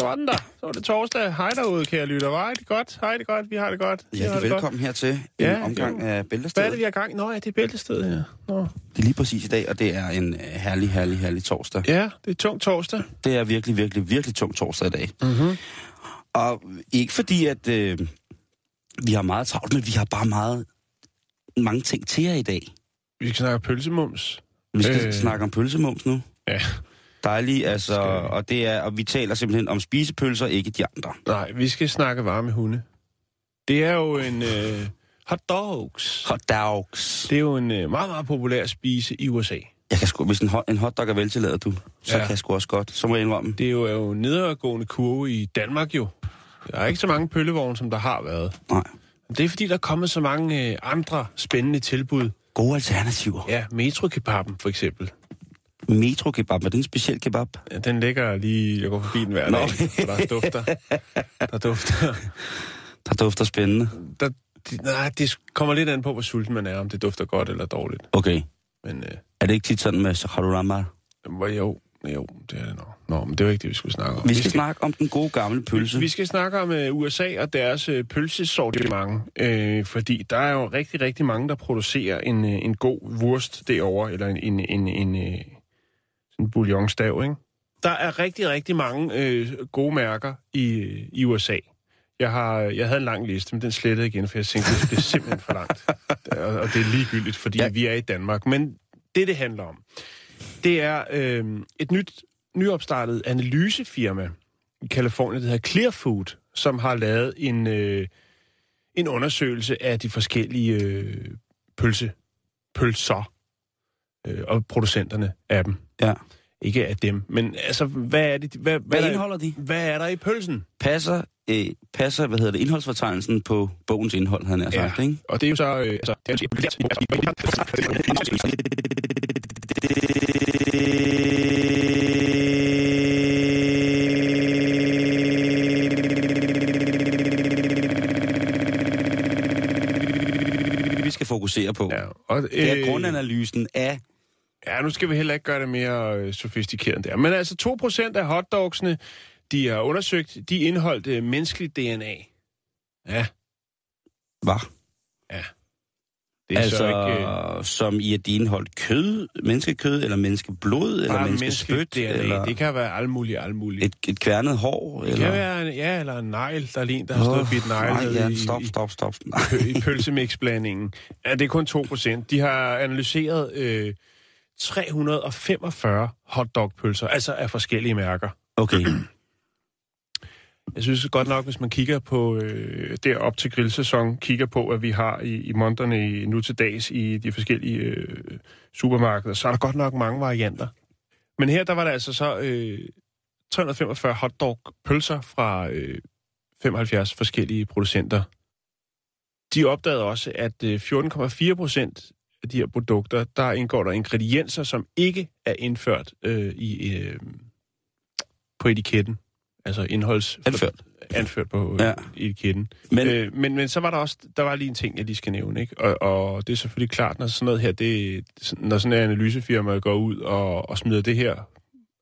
Så var den der. Så var det torsdag. Hej derude, kære lytter. Var det godt? Hej det godt. Vi har det godt. Ja, det velkommen her til en Ja, omgang jo. af Godt. Hvad er Bæltestedet. det, vi har gang i? Nå, ja, det er bæltestedet her. Nå. Det er lige præcis i dag, og det er en øh, herlig, herlig, herlig torsdag. Ja, det er tung torsdag. Det er virkelig, virkelig, virkelig tung torsdag i dag. Mm-hmm. Og ikke fordi, at øh, vi har meget travlt, men vi har bare meget mange ting til jer i dag. Vi skal snakke pølsemums. Vi skal øh... snakke om pølsemums nu. Ja. Dejligt, altså, Skal og, det er, og vi taler simpelthen om spisepølser, ikke de andre. Nej, vi skal snakke varme hunde. Det er jo en øh, hot dogs. Hot dogs. Det er jo en øh, meget, meget populær spise i USA. Jeg kan sgu, hvis en, hot, en hotdog er veltilladet, du, så Ja. kan jeg sgu også godt. Så må jeg indrømme. Det er jo, er jo en nedadgående kurve i Danmark jo. Der er ikke så mange pøllevogne, som der har været. Nej. Det er fordi, der er kommet så mange øh, andre spændende tilbud. Gode alternativer. Ja, metrokebaben for eksempel. Metro kebab, er det en speciel kebab? Ja, den ligger lige... Jeg går forbi den hver Nå. dag, der dufter. Der dufter. Der dufter spændende. Der, det, nej, det kommer lidt an på, hvor sulten man er, om det dufter godt eller dårligt. Okay. Men øh, Er det ikke tit sådan med Saharurama? jo, jo, det er det nok. Nå, men det var ikke det, vi skulle snakke om. Vi skal snakke om den gode gamle pølse. Vi skal snakke om uh, USA og deres uh, pølsesortiment, uh, fordi der er jo rigtig, rigtig mange, der producerer en, uh, en god wurst derovre, eller en, en, en, en, sådan en bouillonstav, ikke? Der er rigtig, rigtig mange uh, gode mærker i, i USA. Jeg, har, jeg havde en lang liste, men den slettede igen, for jeg tænkte, det er simpelthen for langt. Og, og det er ligegyldigt, fordi ja. Ja. vi er i Danmark. Men det, det handler om, det er øh, et nyt, nyopstartet analysefirma i Kalifornien, der hedder Clearfood, som har lavet en, øh, en undersøgelse af de forskellige øh, pølse, pølser øh, og producenterne af dem. Ja. Ikke af dem, men altså, hvad er det? Hvad, Hvad er der- indeholder de? Hvad er der i pølsen? Passer, øh, passer hvad hedder det, indholdsfortegnelsen på bogens indhold, han har sagt, ikke? Og det er jo så... Øh, altså, det Vi skal fokusere på. ja, og, øh, Det er grundanalysen af... Ja, nu skal vi heller ikke gøre det mere øh, sofistikeret end det er. Men altså 2% af hotdogsene, de har undersøgt, de indeholdt øh, menneskeligt DNA. Ja, Hvad? ja. Det er Altså, så ikke... Øh, som i at de indeholdt kød, menneskekød, eller menneskeblod, eller bare menneskespyt, menneskeligt DNA. eller Det kan være alt muligt, alt muligt. et, et kværnet hår, det eller... kan være, en, ja, eller en negl, der ligner, der har stået Åh, bidt negl nej, ja, i, stop, i, stop, stop. pø- i pølsemixblandingen. Ja, det er kun 2%. De har analyseret øh, 345 hotdogpølser, altså af forskellige mærker. Okay. Jeg synes godt nok, hvis man kigger på øh, derop til grillsæson, kigger på, hvad vi har i, i monterne i, nu til dags i de forskellige øh, supermarkeder, så er der godt nok mange varianter. Men her, der var der altså så øh, 345 hotdog-pølser fra øh, 75 forskellige producenter. De opdagede også, at øh, 14,4 procent af de her produkter, der indgår der ingredienser, som ikke er indført øh, i øh, på etiketten. Altså indholds... Anført. Anført på ja. Ja. etiketten. Men- Men, øh, men, men så var der også, der var lige en ting, jeg lige skal nævne, ikke? Og, og det er selvfølgelig klart, når sådan noget her, det, når sådan en analysefirma går ud og, og smider det her,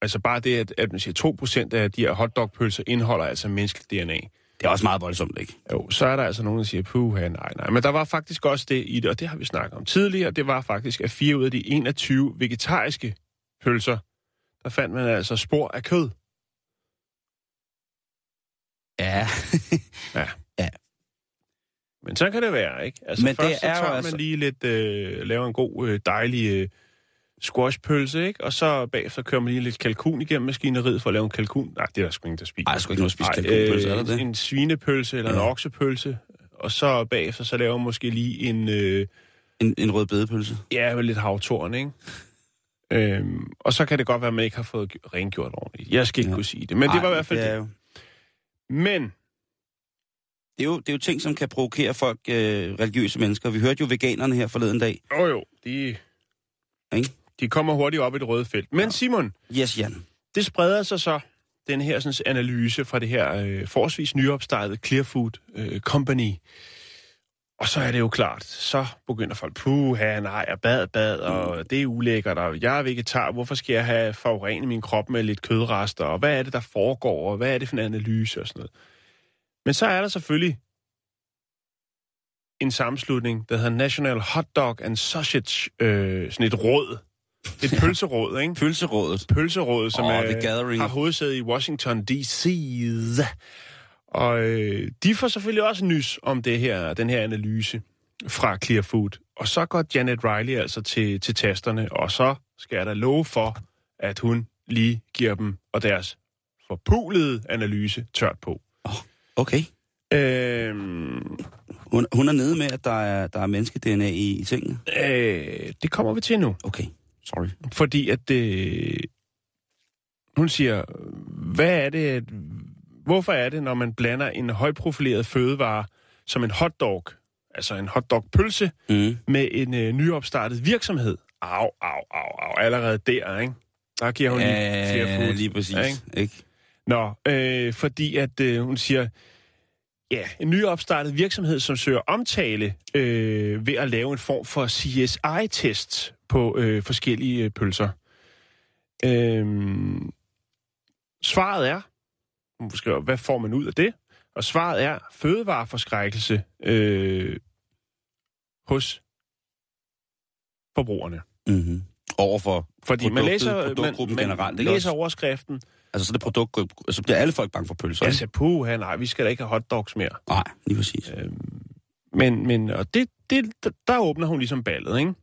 altså bare det, at, at man siger 2% af de her hotdogpølser indeholder altså menneskeligt DNA. Det er også meget voldsomt, ikke? Jo, så er der altså nogen, der siger, puh, nej, nej. Men der var faktisk også det i det, og det har vi snakket om tidligere, det var faktisk, at fire ud af de 21 vegetariske pølser, der fandt man altså spor af kød. Ja. Men så kan det være, ikke? Altså Men først det så er jo tager altså- man lige lidt, øh, laver en god, øh, dejlig øh, squashpølse, ikke? Og så bagefter kører man lige lidt kalkun igennem maskineriet for at lave en kalkun. Nej, det er der sgu ingen, der spiser. Ej, jeg skulle ikke noget spise Ej, kalkunpølse, er der øh, det? En svinepølse eller en Ja. oksepølse. Og så bagefter, så laver man måske lige en, øh, En, en rød bedepølse. ja, med lidt havtorn, ikke? Øhm, og så kan det godt være, at man ikke har fået rengjort ordentligt. Jeg skal ikke Ja. kunne sige det, men det var i Ej, hvert fald det. Er det. jo, Men, det, er jo, det er jo ting, som kan provokere folk, øh, religiøse mennesker. Vi hørte jo veganerne her forleden dag. jo jo, de, Ikke? De kommer hurtigt op i det røde felt. Men Simon, Yes, Jan. det spreder sig så, den her sådan, analyse fra det her øh, forholdsvis nyopstartede Clearfood øh, Company. Og så er det jo klart, så begynder folk, puha, nej, jeg bad, bad, og det er ulækkert, og jeg er vegetar, hvorfor skal jeg have forurenet min krop med lidt kødrester, og hvad er det, der foregår, og hvad er det for en analyse og sådan noget. Men så er der selvfølgelig en sammenslutning, der hedder National Hot Dog and Sausage, øh, sådan et råd. Et pølseråd, ikke? Pølserådet. Pølseråd, som Åh, er, har hovedsæde i Washington D.C. Og øh, de får selvfølgelig også nys om det her, den her analyse fra Clear Food. Og så går Janet Riley altså til, til tasterne, og så skal jeg da love for, at hun lige giver dem og deres forpulede analyse tørt på. Okay. Øhm, Hun, hun er nede med, at der er, der er menneske-DNA i, i tingene. øh, det kommer vi til nu. Okay, sorry. Fordi at øh, hun siger, hvad er det, at, hvorfor er det, når man blander en højprofileret fødevare som en hotdog, altså en hotdogpølse, Mm. med en øh, nyopstartet virksomhed? Au, au, au, au, allerede der, ikke? Der giver hun lige flere Ja, food. lige præcis. Ikke? Ikke? Nå, øh, fordi at øh, hun siger, ja, en nyopstartet virksomhed, som søger omtale øh, ved at lave en form for CSI-test på øh, forskellige øh, pølser. Øh, svaret er, skriver, hvad får man ud af det? Og svaret er fødevareforskrækkelse øh, hos forbrugerne. Mm-hmm. Overfor Fordi man læser, man, man generelt, læser også? overskriften, Altså, så det produkt, så bliver alle folk bange for pølser. siger, puha, nej, vi skal da ikke have hotdogs mere. Nej, lige præcis. Øhm, men, men og det, det, der, der åbner hun ligesom ballet, ikke?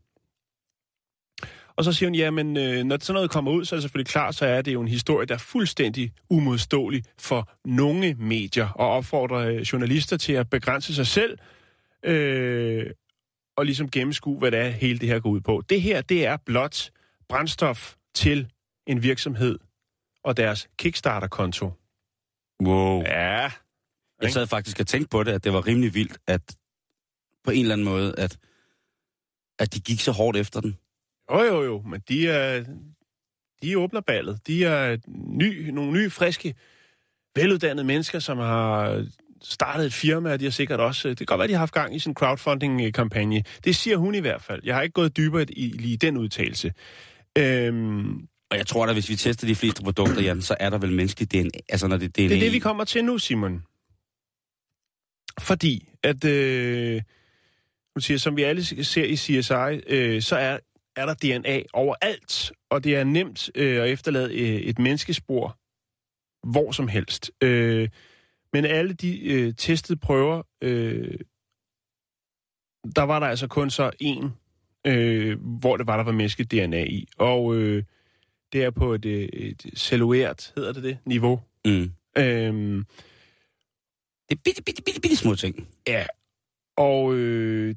Og så siger hun, ja, men øh, når sådan noget kommer ud, så er det selvfølgelig klart, så er det jo en historie, der er fuldstændig umodståelig for nogle medier, og opfordrer øh, journalister til at begrænse sig selv, øh, og ligesom gennemskue, hvad det er, hele det her går ud på. Det her, det er blot brændstof til en virksomhed og deres Kickstarter-konto. Wow. Ja, Jeg sad faktisk og tænkte på det, at det var rimelig vildt, at på en eller anden måde, at, at de gik så hårdt efter den. Jo, jo, jo, men de er, de åbner ballet. De er ny, nogle nye, friske, veluddannede mennesker, som har startet et firma, og de har sikkert også... Det kan godt være, de har haft gang i sin crowdfunding-kampagne. Det siger hun i hvert fald. Jeg har ikke gået dybere i lige den udtalelse. Øhm, og jeg tror da, hvis vi tester de fleste produkter, Jan, så er der vel menneskelig DNA. Altså, når det DNA. det er det, vi kommer til nu, Simon. Fordi, at... Øh, hun siger, som vi alle ser i CSI, øh, så er, er der DNA overalt, og det er nemt øh, at efterlade øh, et menneskespor hvor som helst. Øh, men alle de øh, testede prøver, øh, der var der altså kun så en, øh, hvor det var, der var menneske-DNA i. Og øh, det er på et, øh, et cellulært, hedder det det, niveau. Mm. Øhm, Det er bitte, bitte, bitte, bitte små ting. Ja, og øh,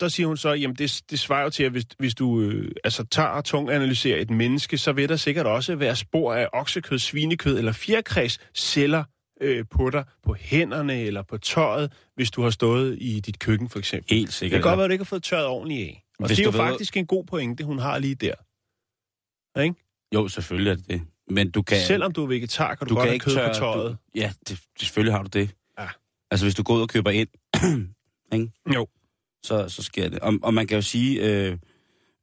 der siger hun så, jamen det, det svarer jo til, at hvis, hvis du øh, altså tager og tung analyserer et menneske, så vil der sikkert også være spor af oksekød, svinekød eller fjerkræs celler øh, på dig, på hænderne eller på tøjet, hvis du har stået i dit køkken for eksempel. Helt Det sikkert. kan godt være, at du ikke har fået tørret ordentligt af. Og Hvis det er jo ved- faktisk en god pointe, hun har lige der. Ikke? Jo, selvfølgelig er det det. Men du kan... Selvom du er vegetar, kan du, du godt kan ikke kød tørre, på tøjet. Du, ja, det, selvfølgelig har du det. Ja. Altså, hvis du går ud og køber ind, ikke? Jo. Så, så sker det. Og, og man kan jo sige, øh,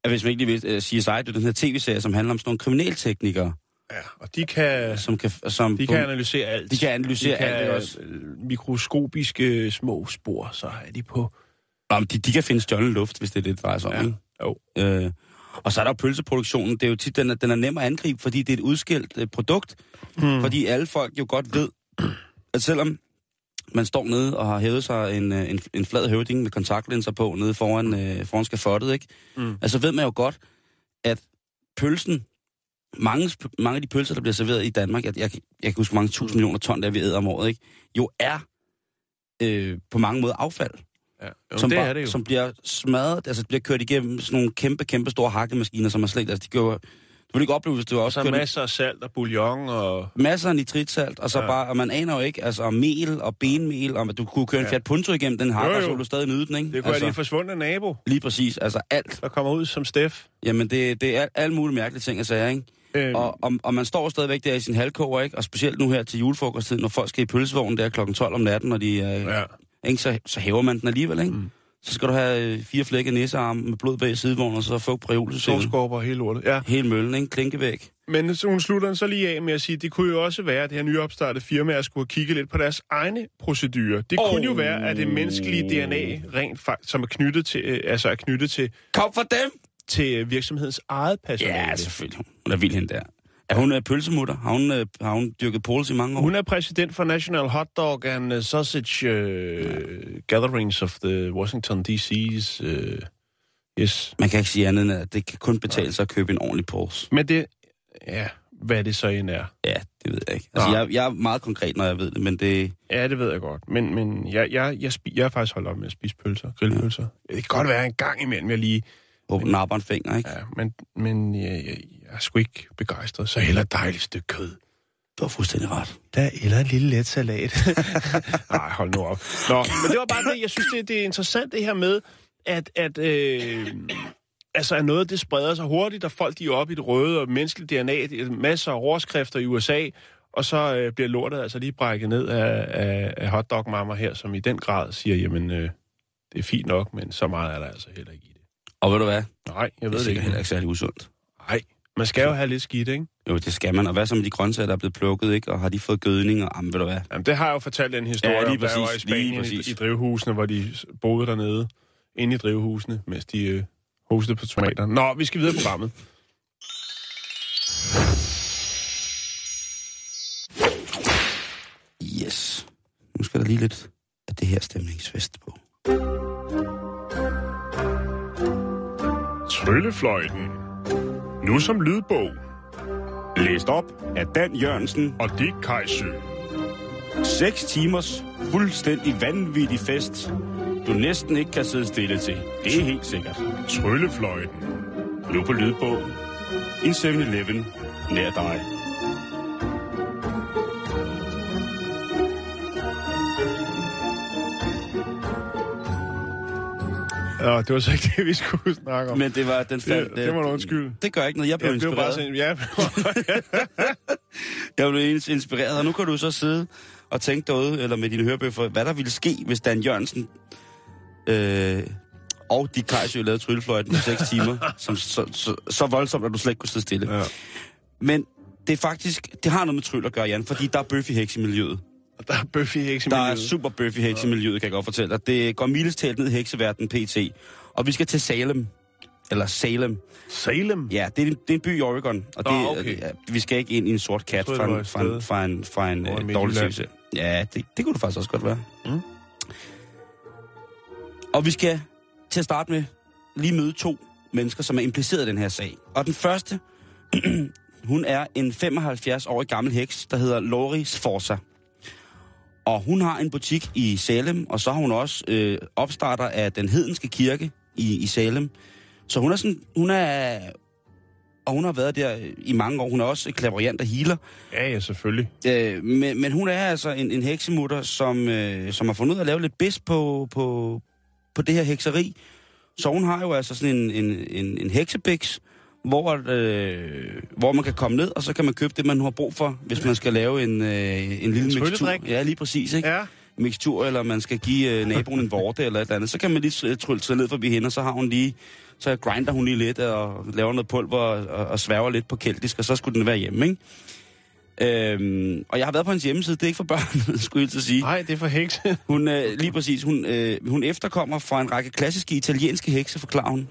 at hvis man ikke lige vil uh, sige sig, det er den her tv-serie, som handler om sådan nogle kriminalteknikere, Ja, og de kan, som kan... Som de kan analysere alt. de kan analysere de kan, alt, også? øh, mikroskopiske små spor, så er de på. Om de, de kan finde stjålet luft, hvis det er det, det drejer sig om. Ja. Jo. Øh, og så er der jo pølseproduktionen. Det er jo tit, den er, den er nem at angribe, fordi det er et udskilt øh, produkt. Hmm. Fordi alle folk jo godt ved, at selvom man står nede og har hævet sig en, øh, en, en flad høvding med kontaktlinser på nede foran, øh, foran skafottet, ikke? Mm. Altså ved man jo godt, at pølsen, mange, mange af de pølser, der bliver serveret i Danmark, jeg, jeg, jeg kan huske, mange tusind millioner ton, der vi æder om året, ikke? jo er øh, på mange måder affald, Ja. Jo, som, det bare, er det jo. som bliver smadret, altså bliver kørt igennem sådan nogle kæmpe, kæmpe store hakkemaskiner, som er slet, altså de gør, du vil ikke opleve, hvis du også Så kørt masser af salt og bouillon og... masser af nitritsalt, og så Ja. bare, og man aner jo ikke, altså mel og benmel, om at du kunne køre en Ja. Fiat Punto igennem den hakker, så ville du stadig nyde den, ikke? Det kunne altså, være din forsvundne nabo, lige præcis, altså alt. der kommer ud som Steff. Jamen, det, det er alt, alle mulige mærkelige ting at sige, ikke? Øhm, Og, og, og man står stadigvæk der i sin halvkoger, ikke? Og specielt nu her til julefrokosttid, når folk skal i pølsevognen der kl. 12 om natten, når de er, ja. Ikke, så, så hæver man den alligevel, ikke? Mm. Så skal du have øh, fire flække næsearm med blod bag sidevognen, og så få priolsystemet. Sovskorper og hele lortet. Ja. Hele møllen, ikke? Klinkevæg. Men så hun slutter den så lige af med at sige, at det kunne jo også være, at det her nyopstartede firma skulle kigge lidt på deres egne procedurer. Det oh. Oh. kunne jo være, at det menneskelige DNA rent faktisk, som er knyttet til, øh, altså er knyttet til, Kom for dem! til øh, virksomhedens eget personale. Ja, selvfølgelig. Hun er vild hende der. Er hun uh, pølsemutter? Har hun, uh, har hun dyrket pols i mange år? Hun er præsident for National Hot Dog and uh, Sausage uh, Gatherings of the Washington D.C.'s. Uh, yes. Man kan ikke sige andet end, at det kan kun betale sig at købe en ordentlig pols. Men det, ja, hvad det så end er. Ja, det ved jeg ikke. Altså, Nå. jeg, jeg er meget konkret, når jeg ved det, men det... Ja, det ved jeg godt. Men, men jeg, jeg, jeg, spi, jeg har faktisk holdt op med at spise pølser, grillpølser. Det kan godt være en gang imellem, jeg lige... Hvor napper en finger, ikke? Ja, men, men jeg, jeg er sgu ikke begejstret. Så heller et dejligt stykke kød. Du har fuldstændig ret. Der eller en lille let salat. Nej, hold nu op. Nå, men det var bare det, jeg synes, det, det er interessant det her med, at, at øh, altså, at noget det spreder sig hurtigt, og folk de er oppe i det røde og menneskeligt DNA, det er masser af overskrifter i USA, og så øh, bliver lortet altså lige brækket ned af, af, af hotdog-mammer her, som i den grad siger, jamen, øh, det er fint nok, men så meget er der altså heller ikke i det. Og ved du hvad? Nej, jeg Det er ved det sikkert ikke. heller ikke særlig usundt. Nej, man skal jo have lidt skidt, ikke? Jo, det skal man. Og hvad så med de grøntsager, der er blevet plukket, ikke? Og har de fået gødning? Og, jamen, ved du hvad? Jamen, det har jeg jo fortalt en historie Ja, lige om, da jeg var i præcis, Spanien i, præcis. i drivhusene, hvor de boede dernede, inde i drivhusene, mens de øh, hostede på tomater. Nå, vi skal videre i programmet. Yes. Nu skal der lige lidt af det her stemningsfest på. Tryllefløjten. Nu som lydbog. Læst op af Dan Jørgensen. Og Dick Kajsø. 6 timers fuldstændig vanvittig fest. Du næsten ikke kan sidde stille til. Det er helt sikkert. Tryllefløjten. Nu på lydbog. En 7-Eleven nær dig. Ja, det var så ikke det, vi skulle snakke om. Men det var den faldt... det, det må du undskylde. Det gør ikke noget. Jeg blev Jeg blev inspireret. bare sådan, ja, Jeg blev ins- inspireret, og nu kan du så sidde og tænke derude, eller med dine hørebøffer, hvad der ville ske, hvis Dan Jørgensen øh, og de Kajsø lavede tryllefløjten i 6 timer, som så, så, så voldsomt, at du slet ikke kunne sidde stille. ja. Men det er faktisk, det har noget med tryll at gøre, Jan, fordi der er bøf i heks i miljøet. Og der er Heks i Der er super bøf i heks i miljøet, kan jeg godt fortælle dig. Det går mildest talt ned i hekseverdenen pt. Og vi skal til Salem. Eller Salem. Salem? Ja, det er, en, det er en by i Oregon. Og det, Nå, okay. ja, vi skal ikke ind i en sort kat troede, fra det en, fra en, fra en, fra en øh, dårlig tv Ja, det, det kunne det faktisk også godt være. Mm. Og vi skal til at starte med lige møde to mennesker, som er impliceret i den her sag. Og den første, hun er en 75-årig gammel heks, der hedder Lori Sforza. Og hun har en butik i Salem, og så har hun også øh, opstarter af den hedenske kirke i, i Salem. Så hun er sådan, hun er, og hun har været der i mange år. Hun er også klaverjant og healer. Ja, ja, selvfølgelig. Øh, men, men hun er altså en, en heksemutter, som, øh, som har fundet ud af at lave lidt bedst på, på, på det her hekseri. Så hun har jo altså sådan en, en, en, en heksebiks, hvor, øh, hvor man kan komme ned, og så kan man købe det, man har brug for, hvis man skal lave en, øh, en lille mixtur. trylledrik. Ja, lige præcis, ikke? Ja. mixtur, eller man skal give øh, naboen en vorte eller et eller andet, så kan man lige trylle sig ned forbi hende, og så har hun lige, så grinder hun lige lidt og laver noget pulver og, og, og sværger lidt på keltisk, og så skulle den være hjemme, ikke? Øhm, og jeg har været på hendes hjemmeside, det er ikke for børn, skulle jeg til at sige. Nej, det er for heks. Hun, øh, lige præcis, hun, øh, hun efterkommer fra en række klassiske italienske hekse, forklarer hun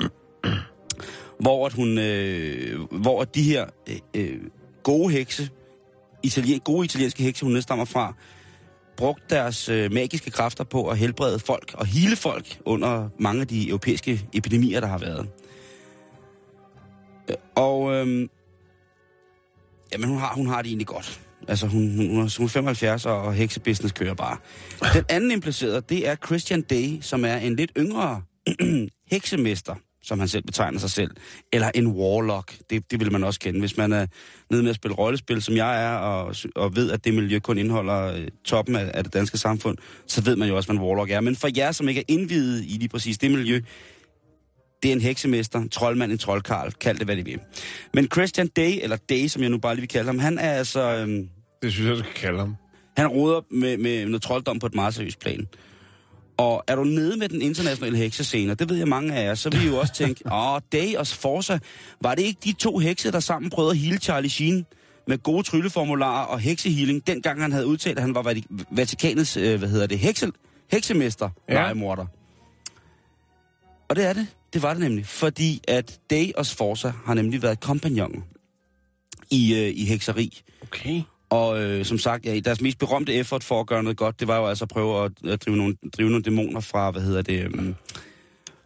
hvor, at hun, øh, hvor at de her øh, øh gode hekse, italien, gode italienske hekse, hun nedstammer fra, brugt deres øh, magiske kræfter på at helbrede folk og hele folk under mange af de europæiske epidemier, der har været. Øh, og øh, jamen, hun har, hun har det egentlig godt. Altså, hun, hun, er- hun er 75, og heksebusiness kører bare. Den anden implicerede, det er Christian Day, som er en lidt yngre heksemester, som han selv betegner sig selv. Eller en warlock. Det, det vil man også kende. Hvis man er nede med at spille rollespil, som jeg er, og, og ved, at det miljø kun indeholder øh, toppen af, af det danske samfund, så ved man jo også, hvad en warlock er. Men for jer, som ikke er indvidet i lige præcis det miljø, det er en heksemester, en troldmand, en troldkarl, kald det hvad det vil. Men Christian Day, eller Day, som jeg nu bare lige vil kalde ham, han er altså... Øhm, Det synes jeg, du skal kalde ham. han roder med, med noget trolddom på et meget seriøst plan. Og er du nede med den internationale heksescene, det ved jeg mange af jer, så vil I jo også tænke, åh, Day og Forza, var det ikke de to hekse, der sammen prøvede at hele Charlie Sheen med gode trylleformularer og heksehealing, dengang han havde udtalt, at han var Vati- Vatikanets, øh, hvad hedder det, heksel, heksemester, ja. legemorder. Og det er det. Det var det nemlig. Fordi at Day og Forza har nemlig været kompagnoner i, øh, i hekseri. Okay. Og øh, som sagt, ja, deres mest berømte effort for at gøre noget godt, det var jo altså at prøve at, at drive, nogle, drive nogle dæmoner fra, hvad hedder det, um,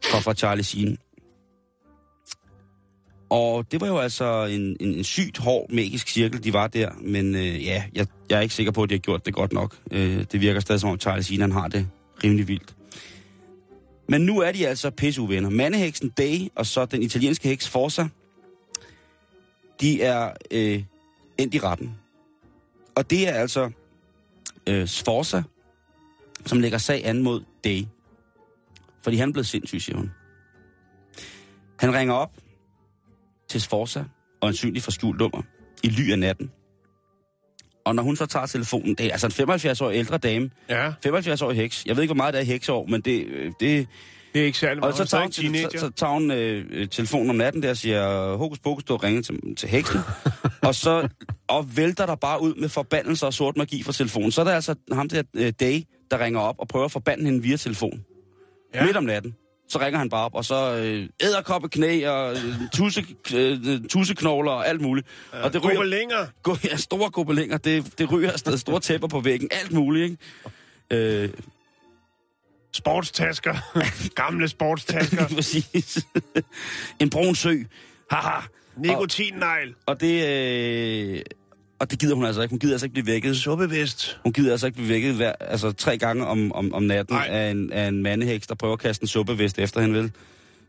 fra, fra Charlie Sheen. Og det var jo altså en, en, en sygt hård magisk cirkel, de var der. Men øh, ja, jeg, jeg er ikke sikker på, at de har gjort det godt nok. Øh, det virker stadig som om Charlie Sheen, han har det rimelig vildt. Men nu er de altså pisseuvenner. Mandeheksen Day og så den italienske heks Forza, de er øh, endt i retten. Og det er altså øh, Sforza, som lægger sag an mod Day. Fordi han blevet sindssyg, siger hun. Han ringer op til Sforza, og ansynligt for skjult nummer, i ly af natten. Og når hun så tager telefonen, det er altså en 75-årig ældre dame, Ja, 75-årig heks. Jeg ved ikke, hvor meget det er hekseår, men det, øh, det, det er ikke særlig og meget. så Hun er tager hun, så, teenager. så tager hun øh, øh, telefonen om natten der og siger, hokus pokus, du ringer til, til heksen. og så og vælter der bare ud med forbandelser og sort magi fra telefonen. Så er der altså ham der øh, Day, der ringer op og prøver at forbande hende via telefon. Ja. Midt om natten. Så ringer han bare op, og så øh, æderkoppe knæ og øh, tusse, øh, tusseknogler og alt muligt. Ja, og det ryger, længere. gå, ja, store gobelinger, det, det ryger afsted, store tæpper på væggen, alt muligt, ikke? Øh, Sportstasker. Gamle sportstasker. præcis. en brun sø. Haha. Nikotinnegl. Og det, øh, og det gider hun altså ikke. Hun gider altså ikke blive vækket. Suppevest. Hun gider altså ikke blive vækket hver, altså tre gange om, om, om natten Nej. af en, af en mandeheks, der prøver at kaste en suppevest efter hende, vel?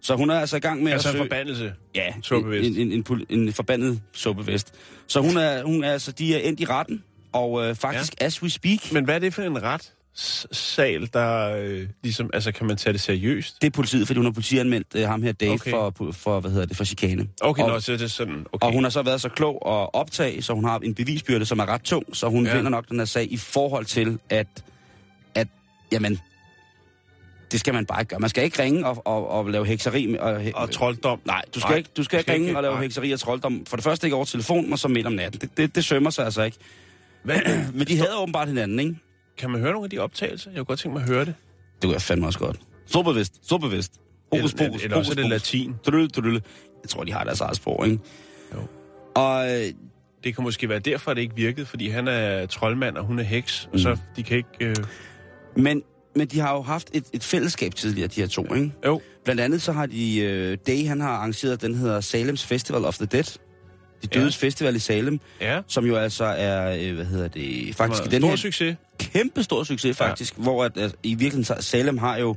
Så hun er altså i gang med Altså at en søge... forbandelse. Ja, suppevest. en, en, en, pol- en forbandet suppevest. Så hun er, hun er altså, de er endt i retten, og øh, faktisk, ja. as we speak, Men hvad er det for en ret sal, der øh, ligesom, altså kan man tage det seriøst? det er politiet, fordi hun har politianmeldt øh, ham her Dave Okay. for, for, hvad hedder det, for chikane. Okay, og, nå, så er det sådan, okay. Og hun har så været så klog at optage, så hun har en bevisbyrde, som er ret tung, så hun Ja. vinder nok den her sag i forhold til, at, at jamen, det skal man bare ikke gøre. Man skal ikke ringe og, og, og lave hekseri. Og, Og trolddom. Nej, du skal, Nej, ikke, du skal ikke skal ringe ikke- og lave nej. hekseri og trolddom. For det første ikke over telefon, og så midt om natten. Det, det, det sømmer sig altså ikke. Hvad, Men de havde åbenbart hinanden, ikke? Kan man høre nogle af de optagelser? Jeg kunne godt tænke mig at høre det. Det kunne jeg fandme også godt. Så bevidst, så bevidst. Hokus Eller- pokus, eller også er det pokus. latin. Drølle, drølle. Jeg tror, de har deres eget sprog, ikke? Jo. Og øh, Det kan måske være derfor, det ikke virkede, fordi han er troldmand, og hun er heks, og så Mm. de kan ikke... Øh... Men, men de har jo haft et, et fællesskab tidligere, de her to, ikke? Jo, Blandt andet så har de, øh, Day han har arrangeret, den hedder Salems Festival of the Dead. De Ja. dødes festival i Salem, ja. som jo altså er, øh, hvad hedder det, faktisk Stor den her succes. kæmpe stor succes faktisk, ja. hvor at, altså, i virkeligheden Salem har jo,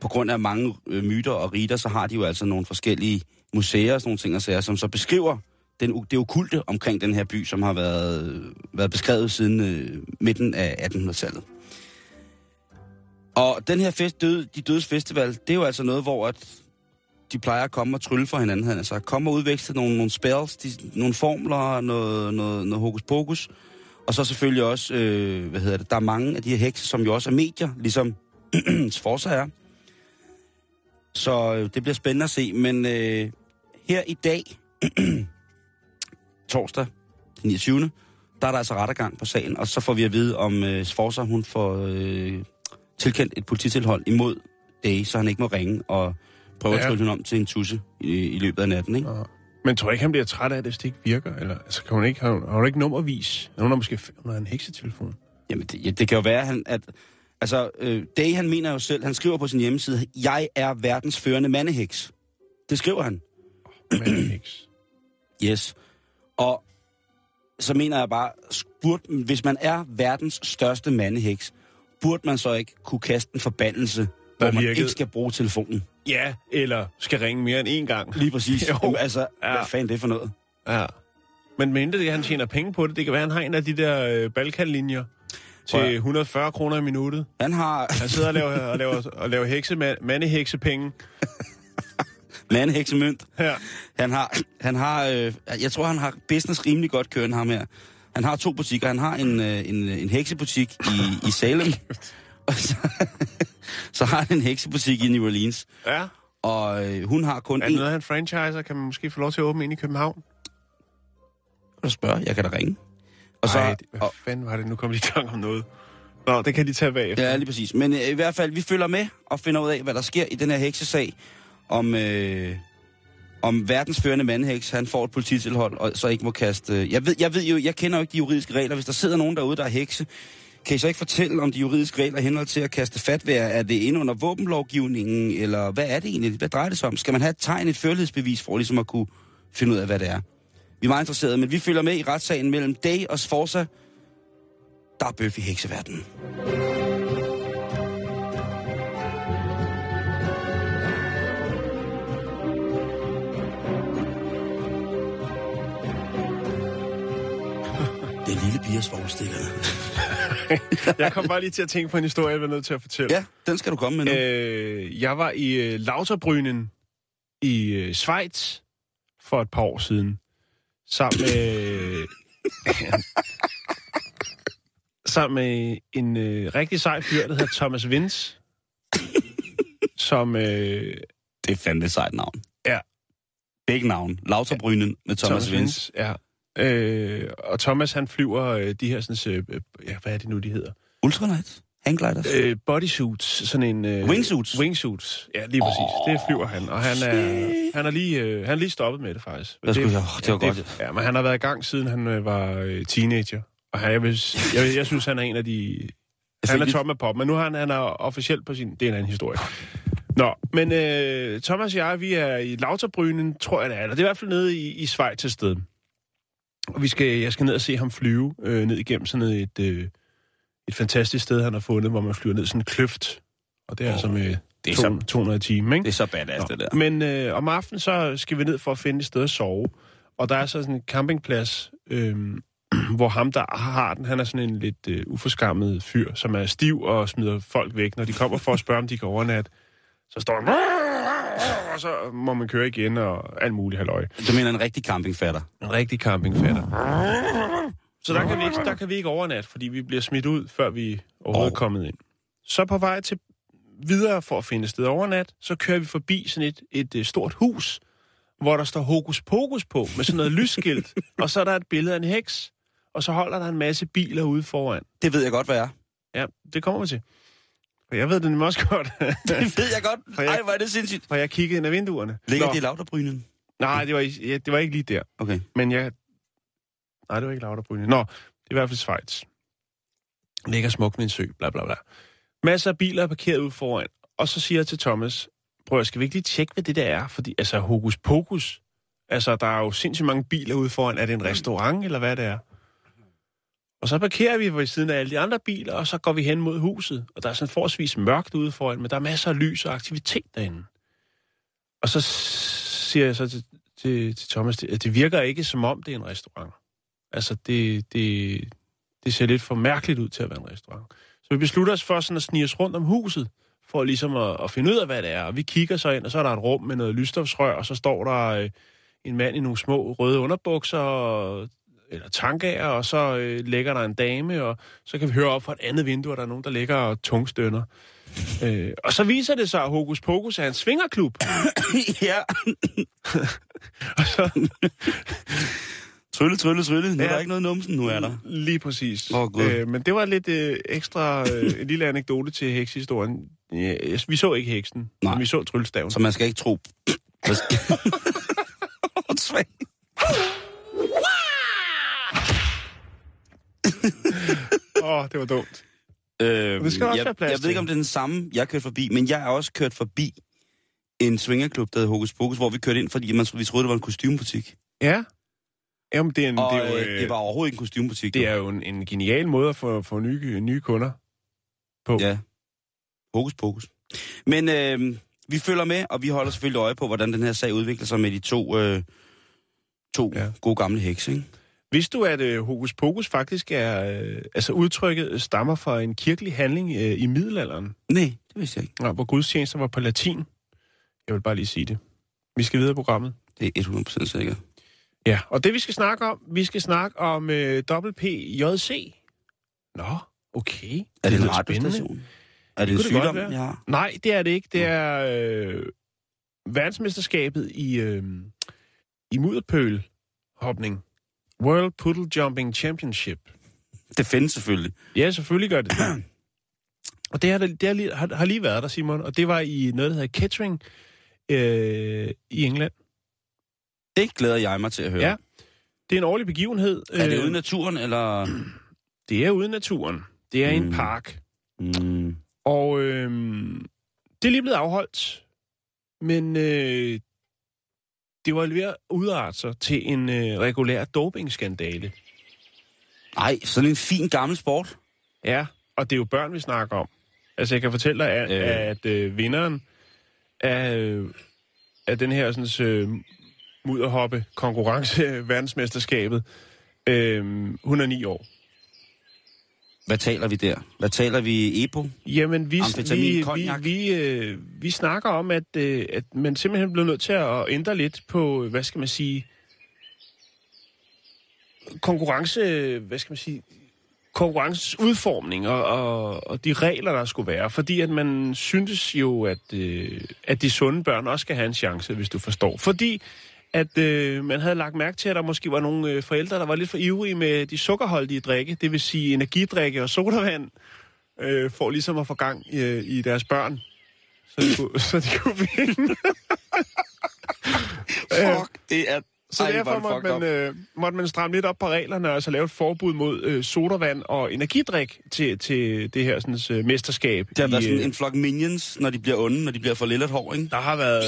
på grund af mange øh, myter og riter, så har de jo altså nogle forskellige museer og sådan nogle ting og sager, som så beskriver den, det okulte omkring den her by, som har været, været beskrevet siden øh, midten af 1800-tallet. Og den her fest, død, de dødes festival, det er jo altså noget, hvor at de plejer at komme og trylle for hinanden. Altså komme og udveksle nogle, nogle spells, de, nogle formler, noget, noget, noget hokus pokus. Og så selvfølgelig også, øh, hvad hedder det, der er mange af de her hekse, som jo også er medier, ligesom Sforza er. Så øh, det bliver spændende at se. Men øh, her i dag, torsdag den 29., der er der altså rettergang på sagen, og så får vi at vide, om øh, Sforza, hun får øh, tilkendt et polititilhold imod Day, så han ikke må ringe og prøve ja. Ja. at trylle hende om til en tusse i, i løbet af natten, ikke? Men tror jeg ikke, han bliver træt af det, hvis det ikke virker? Eller, altså, kan hun ikke, har, hun, har hun ikke nummervis? Hun har måske hun har en heksetelefon. Jamen, det, ja, det kan jo være, han, at... Altså, øh, Day, han mener jo selv, han skriver på sin hjemmeside, jeg er verdens førende mandeheks. Det skriver han. Men heks. Yes. Og så mener jeg bare, burde, hvis man er verdens største mandeheks, burde man så ikke kunne kaste en forbandelse, hvor man virkede. ikke skal bruge telefonen. Ja, eller skal ringe mere end én gang. Lige præcis. Jo. Jamen, altså, Ja. hvad fanden er det for noget? Ja. Men mindre det, at han tjener penge på det, det kan være, han har en af de der øh, Balkan-linjer til Prøv at- 140 kroner i minuttet. Han har Han sidder og laver, og laver, og laver hekse, mandeheksepenge. mandheksemønt. Ja. Han har, han har øh, jeg tror, han har business rimelig godt kørende ham her. Han har to butikker. Han har en, øh, en, en heksebutik i, i Salem, så, så har han en heksebutik i New Orleans. ja. Og øh, hun har kun Er en... det noget, han franchiser? Kan man måske få lov til at åbne ind i København? Kan du spørge? Jeg kan da ringe. Og så, Ej, det- hvad og, fanden var det? Nu kommer de i tanke om noget. Nå, det kan de tage bagefter. ja, lige præcis. Men øh, i hvert fald, vi følger med og finder ud af, hvad der sker i den her heksesag. Om, øh, om verdens førende mandheks, han får et polititilhold, og så ikke må kaste... Øh, jeg, ved, jeg ved jo, jeg kender jo ikke de juridiske regler. Hvis der sidder nogen derude, der er hekse, kan I så ikke fortælle om de juridiske regler henhold til at kaste fatvær? Er det inde under våbenlovgivningen, eller hvad er det egentlig? Hvad drejer det sig om? Skal man have et tegn, et førlighedsbevis for ligesom at kunne finde ud af, hvad det er? Vi er meget interesserede, men vi følger med i retssagen mellem Day og Sforza. Der er bøf i hekseverdenen. Er svoglstikkerne. Jeg kom bare lige til at tænke på en historie, jeg var nødt til at fortælle. Ja, den skal du komme med nu. Øh, jeg var i øh, Lauterbrynen i øh, Schweiz for et par år siden. Sammen med... sammen med en øh, rigtig sej fyr, der hedder Thomas Vince. som... Øh, Det er fandme et sejt navn. Ja. Begge navn. Lauterbrynen med Thomas, Vince. Ja. Øh, og Thomas, han flyver øh, de her sådan... Øh, ja, hvad er det nu, de hedder? Ultralight. Hanggliders. Øh, bodysuits, sådan en... Øh, Wingsuits? Wingsuits, ja, lige præcis. Oh, det flyver han, og han er, han er, lige, øh, han er lige stoppet med det, faktisk. Det skulle jeg- det var ja, godt. Ja, men han har været i gang, siden han øh, var øh, teenager. Og han, jeg, vil, jeg, jeg synes, han er en af de... Han er af pop, men nu er han, han er officielt på sin... Det er en anden historie. Nå, men øh, Thomas og jeg, vi er i Lauterbrynen, tror jeg det er. Eller det er i hvert fald nede i, i Schweiz til sted. Og vi skal, jeg skal ned og se ham flyve øh, ned igennem sådan et, øh, et fantastisk sted, han har fundet, hvor man flyver ned sådan en kløft. Og det er oh, altså med det er 200, 200 timer, ikke? Det er så badass, det der. Men øh, om aftenen, så skal vi ned for at finde et sted at sove. Og der er så sådan en campingplads, øh, hvor ham, der har den, han er sådan en lidt øh, uforskammet fyr, som er stiv og smider folk væk. Når de kommer for at spørge, om de kan overnatte, så står han... Og så må man køre igen og alt muligt halløj. Du mener en rigtig campingfatter? En rigtig campingfatter. Så der kan, vi ikke, der kan vi ikke overnatte, fordi vi bliver smidt ud, før vi overhovedet er Åh. kommet ind. Så på vej til videre for at finde et sted overnat, så kører vi forbi sådan et, et, et stort hus, hvor der står hokus pokus på, med sådan noget lysskilt, og så er der et billede af en heks, og så holder der en masse biler ude foran. Det ved jeg godt, hvad er. Ja, det kommer vi til. Jeg ved det nemlig også godt, Det ved jeg godt. Jeg- Ej, hvor er det sindssygt. for jeg kiggede ind ad vinduerne. Ligger Nå, det i Lauterbrynen? Nej, det var, ja, det var ikke lige der. Okay. Men jeg... Nej, det var ikke Lauterbryne. Nå, det er i hvert fald Schweiz. Ligger smukt ved en sø, bla bla bla. Masser af biler er parkeret ude foran. Og så siger jeg til Thomas, prøv at skal vi ikke lige tjekke, hvad det der er? Fordi, altså, hokus pokus. Altså, der er jo sindssygt mange biler ude foran. Er det en restaurant, eller hvad det er? Og så parkerer vi ved siden af alle de andre biler, og så går vi hen mod huset. Og der er sådan forholdsvis mørkt ude foran, men der er masser af lys og aktivitet derinde. Og så siger jeg så til, til, til Thomas, at det virker ikke som om, det er en restaurant. Altså, det, det, det ser lidt for mærkeligt ud til at være en restaurant. Så vi beslutter os for sådan at snige os rundt om huset, for ligesom at, at finde ud af, hvad det er. Og vi kigger så ind, og så er der et rum med noget lysstofsrør, og så står der øh, en mand i nogle små røde underbukser, og, eller tankager, og så øh, ligger der en dame, og så kan vi høre op fra et andet vindue, at der er nogen, der ligger og tungstønner. Øh, og så viser det sig, at Hokus Pokus er en svingerklub. ja. Og så, Trylle, trylle, trylle. Nu er Ja. der ikke noget numsen, nu er der. Lige præcis. Gud. øh, men det var lidt øh, ekstra, øh, en lille anekdote til hekshistorien. Ja, vi så ikke heksen, Nej. men vi så tryllestaven. Så man skal ikke tro... Hvad skal... Åh, oh, det var dumt. Øhm, det skal også jeg, være plads Jeg ved ikke, til. om det er den samme, jeg kørte forbi, men jeg er også kørt forbi en swingerklub, der hedder Hokus Pokus, hvor vi kørte ind, fordi man, vi troede, det var en kostymebutik. Ja, Jamen, det er, en, Og det er jo, øh, øh, det var overhovedet ikke en kostymebutik. det er jo en, en genial måde at få, få nye, nye kunder på. Ja. Hokus pokus. Men øh, vi følger med, og vi holder selvfølgelig øje på, hvordan den her sag udvikler sig med de to, øh, to ja. gode gamle hekse, ikke? Vidste du, at øh, hokus pokus faktisk er... Øh, altså udtrykket stammer fra en kirkelig handling øh, i middelalderen, Nej, det vidste jeg ikke. ja, hvor gudstjenester var på latin. Jeg vil bare lige sige det. Vi skal videre i programmet. Det er 100% sikkert. Ja, og det vi skal snakke om, vi skal snakke om øh, WPJC. Nå, okay. Er det, en lyder spændende. radiostation? Er det, Det en det sygdom, jeg har? Nej, det er det ikke. Det er øh, verdensmesterskabet i, øh, i mudderpøl-hopning. World Puddle Jumping Championship. Det findes selvfølgelig. Ja, selvfølgelig gør det. Og det, har, det har, lige, har, har lige været der, Simon, og det var i noget, der hedder Kettering øh, i England. Det glæder jeg mig til at høre. Ja. Det er en årlig begivenhed. Er det Øh, ude i naturen, eller... Det er ude i naturen. Det er. Mm. en park. Mm. Og øh, det er lige blevet afholdt, men øh, det var ved at udarte sig til en øh, regulær dopingskandale. Ej, sådan en fin gammel sport. Ja, og det er jo børn, vi snakker om. Altså, jeg kan fortælle dig, at, Øh. øh. at øh, vinderen af, øh, af den her sådan, øh, mudderhoppe konkurrence verdensmesterskabet, øh, hun er ni år. Hvad taler vi der? Hvad taler vi EPO? Jamen, vi, vi, vi, cognac. vi, øh, vi snakker om, at, øh, at man simpelthen bliver nødt til at ændre lidt på, hvad skal man sige, konkurrence, hvad skal man sige, konkurrences udformning og, og, og de regler, der skulle være. Fordi at man syntes jo, at, øh, at de sunde børn også skal have en chance, hvis du forstår. Fordi at øh, man havde lagt mærke til, at der måske var nogle øh, forældre, der var lidt for ivrige med de sukkerholdige drikke, det vil sige energidrikke og sodavand, øh, for ligesom at få gang øh, i deres børn. Så de kunne, så de kunne vinde. Fuck, det er... Så Ej, derfor er måtte man, øh, måtte man stramme lidt op på reglerne, og altså lave et forbud mod øh, sodavand og energidrik til, til det her sådan, øh, mesterskab. Det har været sådan øh, en flok minions, når de bliver onde, når de bliver for lille et hår, ikke? Der har været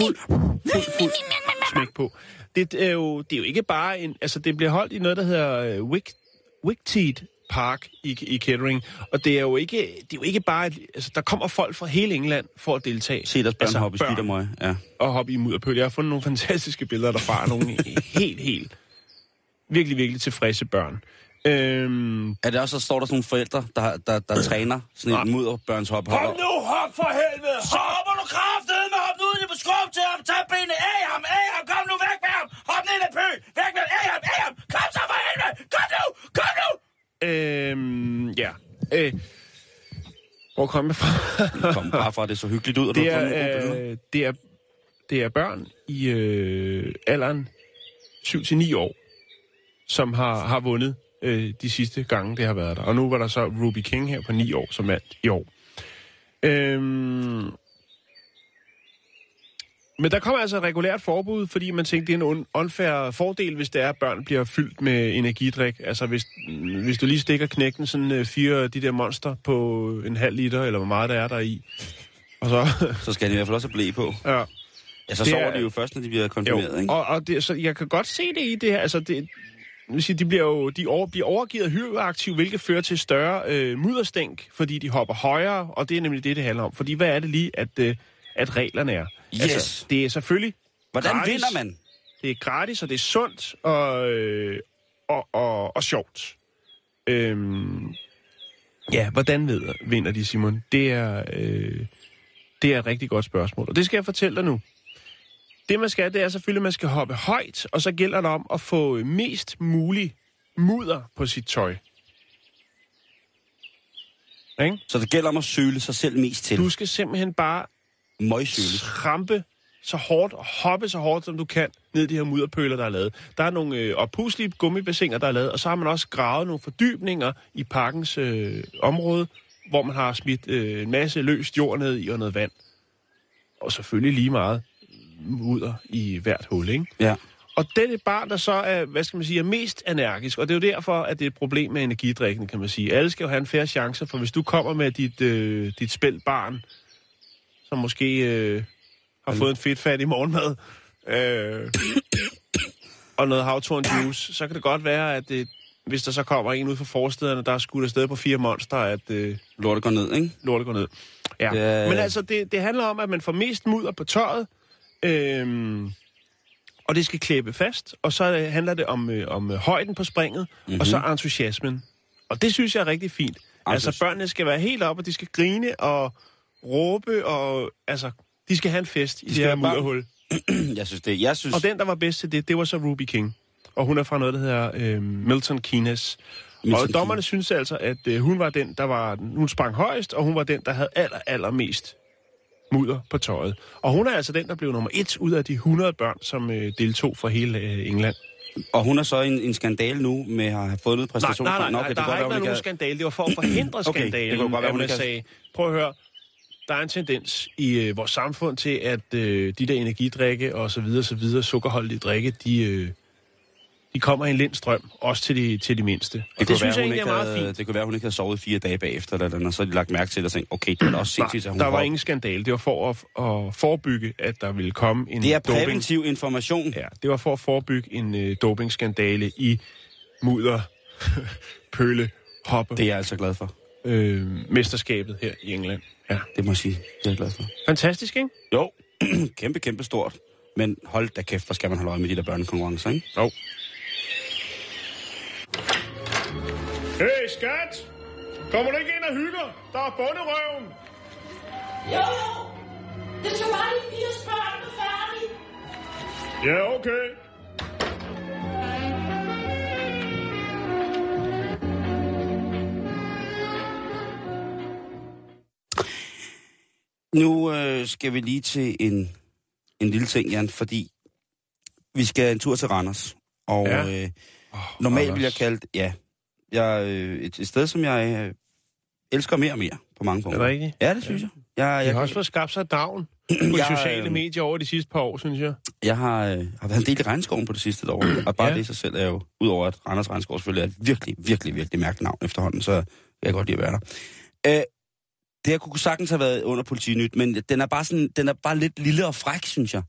fuld, fuld, fuld smæk på. Det er, jo, det er jo ikke bare en... Altså, det bliver holdt i noget, der hedder øh, Wick, Wickteed Park i, i Kettering. Og det er jo ikke, det er jo ikke bare... et- Altså, der kommer folk fra hele England for at deltage. Se deres børn Altså, altså, hoppe i skidt og møg. Ja. og hoppe i mudderpøl. Jeg har fundet nogle fantastiske billeder derfra. Nogle helt, helt... Virkelig, virkelig tilfredse børn. Øhm, Er det også, så står der sådan nogle forældre, der, der, der træner sådan en Nej. mudderbørnshop? Kom nu, hop for helvede! Så hopper du kraftedet i på skub til ham, tag benet af ham, af ham, kom nu væk med ham, hop ned i pø, væk med ham, af ham, af ham, kom så for helvede, kom nu, kom nu! Øhm, ja. Øh, hvor kom jeg fra? Kom bare fra, det så hyggeligt ud, og det, er, øh, det, er, det er børn i øh, alderen 7-9 år, som har, har vundet øh, de sidste gange, det har været der. Og nu var der så Ruby King her på 9 år, som vandt i år. Øhm, men der kommer altså et regulært forbud, fordi man tænkte, det er en un- unfair fordel, hvis det er, at børn bliver fyldt med energidrik. Altså hvis, hvis du lige stikker knækken sådan øh, fire de der monster på en halv liter, eller hvor meget der er der i. Og så, Så skal de i hvert fald også blæ på. ja. Ja, så Det sover er- de jo først, når de bliver konfirmeret, Jo, ikke? og, og det, så jeg kan godt se det i det her. Altså, det, sige, de bliver jo de over, bliver overgivet hyperaktive, hvilket fører til større øh, mudderstænk, fordi de hopper højere, og det er nemlig det, det handler om. Fordi hvad er det lige, at, øh, at reglerne er? Altså, Yes. det er selvfølgelig Hvordan gratis. vinder man? Det er gratis, og det er sundt og, øh, og, og, og sjovt. Øhm, ja, hvordan ved, vinder de, Simon? Det er, øh, det er et rigtig godt spørgsmål, og det skal jeg fortælle dig nu. Det, man skal, det er selvfølgelig, at man skal hoppe højt, og så gælder det om at få mest mulig mudder på sit tøj. Ikke? Så det gælder om at søle sig selv mest til. Du skal simpelthen bare Møgsøle. trampe så hårdt og hoppe så hårdt, som du kan, ned i de her mudderpøler, der er lavet. Der er nogle øh, oppuslige gummibassiner, der er lavet, og så har man også gravet nogle fordybninger i parkens øh, område, hvor man har smidt øh, en masse løst jord ned i og noget vand. Og selvfølgelig lige meget mudder i hvert hul, ikke? Ja. Og det er barn, der så er, hvad skal man sige, er mest energisk, og det er jo derfor, at det er et problem med energidrikken, kan man sige. Alle skal jo have en færre chance, for hvis du kommer med dit, øh, dit spældt barn, som måske øh, har fået en fedtfat i morgenmad, øh, og noget havtorn juice, så kan det godt være, at det, hvis der så kommer en ud fra forstederne, der er skudt afsted på fire monster, at øh, Lortet går ned, ikke? lortet går ned. Ja. Er- Men altså, det, det handler om, at man får mest mudder på tøjet, øhm, og det skal klæbe fast, og så øh, handler det om, øh, om øh, højden på springet, mm-hmm. og så entusiasmen. Og det synes jeg er rigtig fint. Altså, børnene skal være helt op, og de skal grine og råbe, og altså, de skal have en fest i det her mudderhul. Jeg synes det. Jeg synes... Og den, der var bedst til det, det var så Ruby King. Og hun er fra noget, der hedder øh, Milton Keynes. Milton og dommerne synes altså, at øh, hun var den, der var... Hun sprang højst, og hun var den, der havde aller, allermest mudder på tøjet. Og hun er altså den, der blev nummer et ud af de 100 børn, som øh, deltog fra hele øh, England. Og hun er så en, en skandale nu med at have fået noget Nej, præstation. nej, nej, nej okay, det der har godt ikke være, været nogen kan- skandale. Det var for at forhindre Okay, det skandalen, kunne godt være, at hun man sagde, prøv at høre, der er en tendens i øh, vores samfund til, at øh, de der energidrikke og så videre, så videre, sukkerholdige drikke, de, øh, de kommer i en lindstrøm, også til de, til de mindste. Og det, kunne det synes være, jeg hun egentlig er ikke meget havde, fint. Det kunne være, at hun ikke havde sovet fire dage bagefter, eller, noget, og så har de lagt mærke til det og tænkt, okay, det er da også sindssygt, at hun der var ingen skandale. Det var for at, at forebygge, at der ville komme en Det er doping. præventiv information. Ja, det var for at forebygge en øh, dopingskandale i mudder, pøle, hoppe, Det er jeg altså glad for. øh, mesterskabet her i England. Ja. Det må jeg sige. Det er jeg glad for. Fantastisk, ikke? Jo, kæmpe, kæmpe stort. Men hold da kæft, hvor skal man holde øje med de der børnekonkurrencer, ikke? Jo. Hey, skat! Kommer du ikke ind og hygger? Der er bunderøven! Jo, jo. Det skal bare lige fire spørg er færdig. Ja, okay. Nu øh, skal vi lige til en, en lille ting, Jan, fordi vi skal en tur til Randers. Og Ja. ja. øh, normalt Randers. vil jeg kalde det, ja, jeg, øh, et, et sted, som jeg øh, elsker mere og mere på mange Er punkter. det rigtigt? Ja, det synes jeg. Jeg, Jeg jeg, har også fået skabt sig navn på Jeg, sociale øh, medier over de sidste par år, synes jeg. jeg har, øh, har været en del i regnskoven på det sidste år, og bare Ja. ja. det i sig selv er jo, udover at Randers Regnskov selvfølgelig er et virkelig, virkelig, virkelig mærkeligt navn efterhånden, så kan jeg godt lide at være der. Øh, det her kunne sagtens have været under politinyt, men den er bare, sådan, den er bare lidt lille og fræk, synes jeg.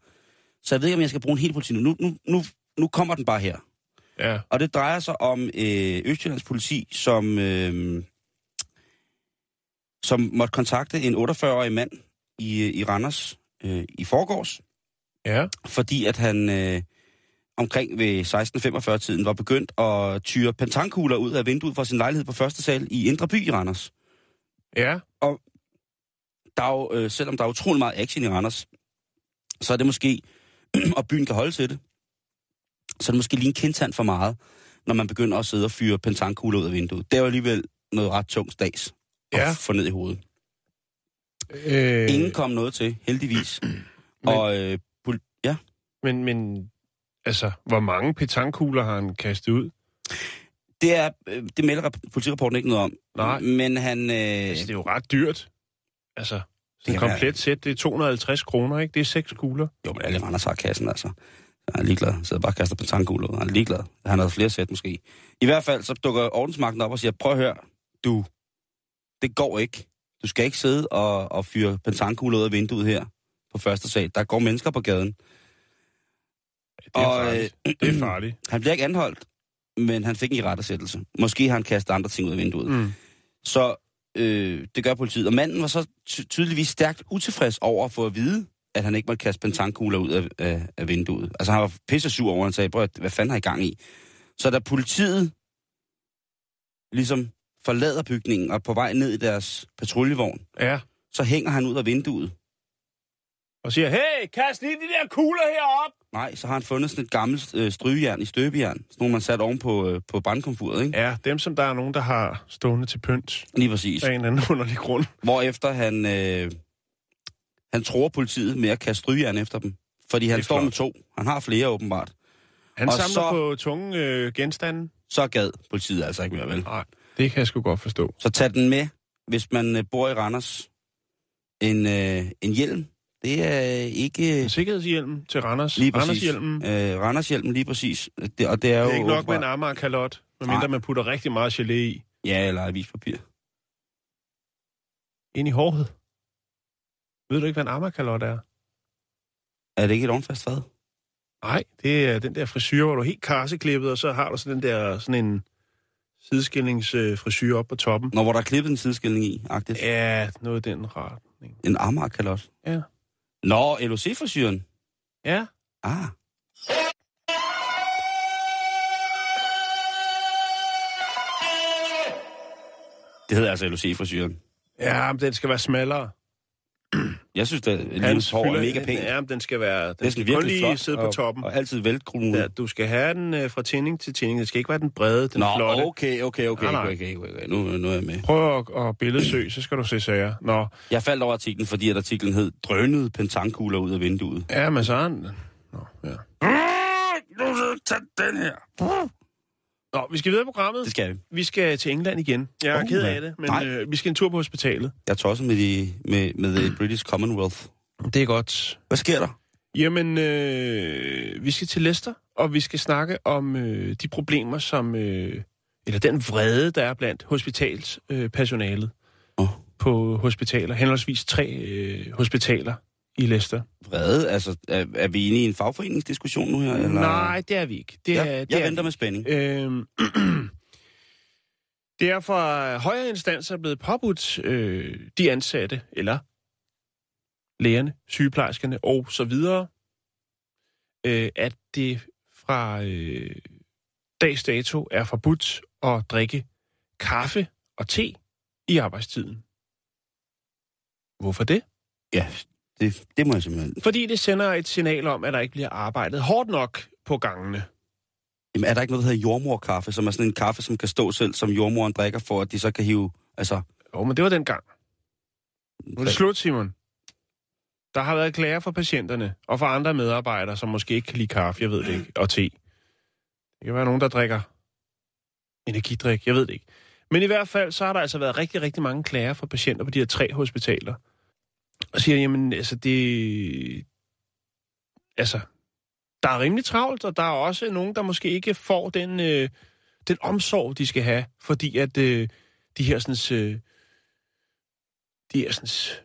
Så jeg ved ikke, om jeg skal bruge en hel politinyt. Nu, nu, nu, nu kommer den bare her. Ja. Og det drejer sig om øh, Østjyllands politi, som, øh, som måtte kontakte en 48-årig mand i, i Randers øh, i forgårs, Ja. fordi at han øh, omkring ved 16.45-tiden var begyndt at tyre pentankugler ud af vinduet fra sin lejlighed på første sal i Indre By i Randers. Ja. Der er jo, øh, selvom der er utrolig meget action i Randers, så er det måske, og byen kan holde til det, så er det måske lige en kindtand for meget, når man begynder at sidde og fyre pentankugler ud af vinduet. Det er jo alligevel noget ret tungt stads at Ja. få ned i hovedet. Øh, Ingen kom noget til, heldigvis. og øh, pol- ja, Men, men altså, hvor mange petankugler har han kastet ud? det, er, øh, det melder rap- politirapporten ikke noget om. Nej. Men han... Øh, Altså, det er jo ret dyrt. Altså, kan en komplet sæt, det er 250 kroner, ikke? Det er seks kugler. Jo, men alle Randers har kassen, altså. Han er ligeglad. Han sidder bare og kaster pentankugler ud. Han er ligeglad. Han har flere sæt måske. I hvert fald så dukker ordensmagten op og siger, prøv at høre, du, det går ikke. Du skal ikke sidde og, og fyre pentankugler ud af vinduet her på første sal. Der går mennesker på gaden. Det er Og, farligt. øh, Det er farligt. Han bliver ikke anholdt, men han fik en rettesættelse. Måske har han kastet andre ting ud af vinduet. Mm. Så øh, det gør politiet. Og manden var så ty- tydeligvis stærkt utilfreds over at få at vide, at han ikke måtte kaste pentankugler ud af, af, af vinduet. Altså han var pisse sur over, han sagde, "Prøv hvad fanden har I gang i? Så da politiet ligesom forlader bygningen og på vej ned i deres patruljevogn, Ja. så hænger han ud af vinduet. Og siger, hey, kast lige de der kugler herop! Nej, så har han fundet sådan et gammelt øh, strygejern i støbejern. Sådan nogle, man sat oven på, øh, på brandkomfuret, ikke? Ja, dem som der er nogen, der har stående til pynt. Lige præcis. Af en eller anden underlig grund. Hvorefter han, øh, han tror politiet med at kaste strygejern efter dem. Fordi han står med to. Han har flere åbenbart. Han Og samler så- på tunge øh, genstande. Så gad politiet altså ikke mere, vel? Nej, det kan jeg sgu godt forstå. Så tag den med, hvis man øh, bor i Randers. En, øh, en hjelm, det er ikke... Sikkerhedshjelmen til Randers. Lige præcis. Randershjelmen. Øh, Randershjelmen, lige præcis. Det, og det er, Det jo er ikke nok med en åbenbart- Amager-kalot, medmindre man putter rigtig meget gelé i. Ja, eller avispapir. Ind i håret. Ved du ikke, hvad en Amager-kalot er? Er det ikke et ovnfast fad? Nej, det er den der frisyr, hvor du er helt karseklippet, og så har du sådan den der, sådan en sideskillingsfrisyr op på toppen. Når hvor der er klippet en sideskilling i, agtigt. Ja, noget i den retning. En Amager-kalot. Ja. Nå, LOC-frisyren. Ja. Ah. Det hedder altså LOC-frisyren. Ja, men den skal være smallere. Jeg synes, at Livs hår er mega pænt. Ja, den skal være... Den er skal sådan kun virkelig lige flot. sidde og, på toppen. Og altid velkronet. Ja, du skal have den øh, fra tænding til tænding. Det skal ikke være den brede, den Nå, flotte. okay, okay, okay, Nej, nej. okay, okay, okay. Nu, nu er jeg med. Prøv at, at billedsøge, så skal du se sager. Nå, Jeg faldt over artiklen, fordi at artiklen hed Drønede pentankugler ud af vinduet. ja, men så er den... Nå, ja. Nu tag den her. Nå, vi skal videre i programmet. Det skal vi. Vi skal til England igen. Jeg er Oh, ked af det, men Nej. øh, vi skal en tur på hospitalet. Jeg er tosset med, de, med, med The British Commonwealth. Det er godt. Hvad sker der? Jamen, øh, vi skal til Leicester, og vi skal snakke om øh, de problemer, som... Øh, eller den vrede, der er blandt hospitalspersonalet øh, personalet Åh. på hospitaler. Henholdsvis tre øh, hospitaler i Leicester. Vrede? Altså, er, er vi inde i en fagforeningsdiskussion nu her? Eller? Nej, det er vi ikke. Det er, jeg, det jeg er venter vi med spænding. Øhm, det er fra højere instanser blevet påbudt øh, de ansatte, eller lægerne, sygeplejerskerne og så videre, øh, at det fra øh, dags dato er forbudt at drikke kaffe og te i arbejdstiden. Hvorfor det? Ja, det, det må jeg simpelthen. Fordi det sender et signal om, at der ikke bliver arbejdet hårdt nok på gangene. Jamen, er der ikke noget, der hedder jordmorkaffe, som er sådan en kaffe, som kan stå selv, som jordmoren drikker, for at de så kan hive... Altså, Jo, men det var den gang. Nu er det slut, Simon. Der har været klager fra patienterne og fra andre medarbejdere, som måske ikke kan lide kaffe, jeg ved det ikke, og te. Det kan være nogen, der drikker energidrik, jeg ved det ikke. Men i hvert fald, så har der altså været rigtig, rigtig mange klager fra patienter på de her tre hospitaler. Og siger, jamen, altså, det... Altså, der er rimelig travlt, og der er også nogen, der måske ikke får den, øh, den omsorg, de skal have, fordi at øh, de her sådan, øh, de her sådan,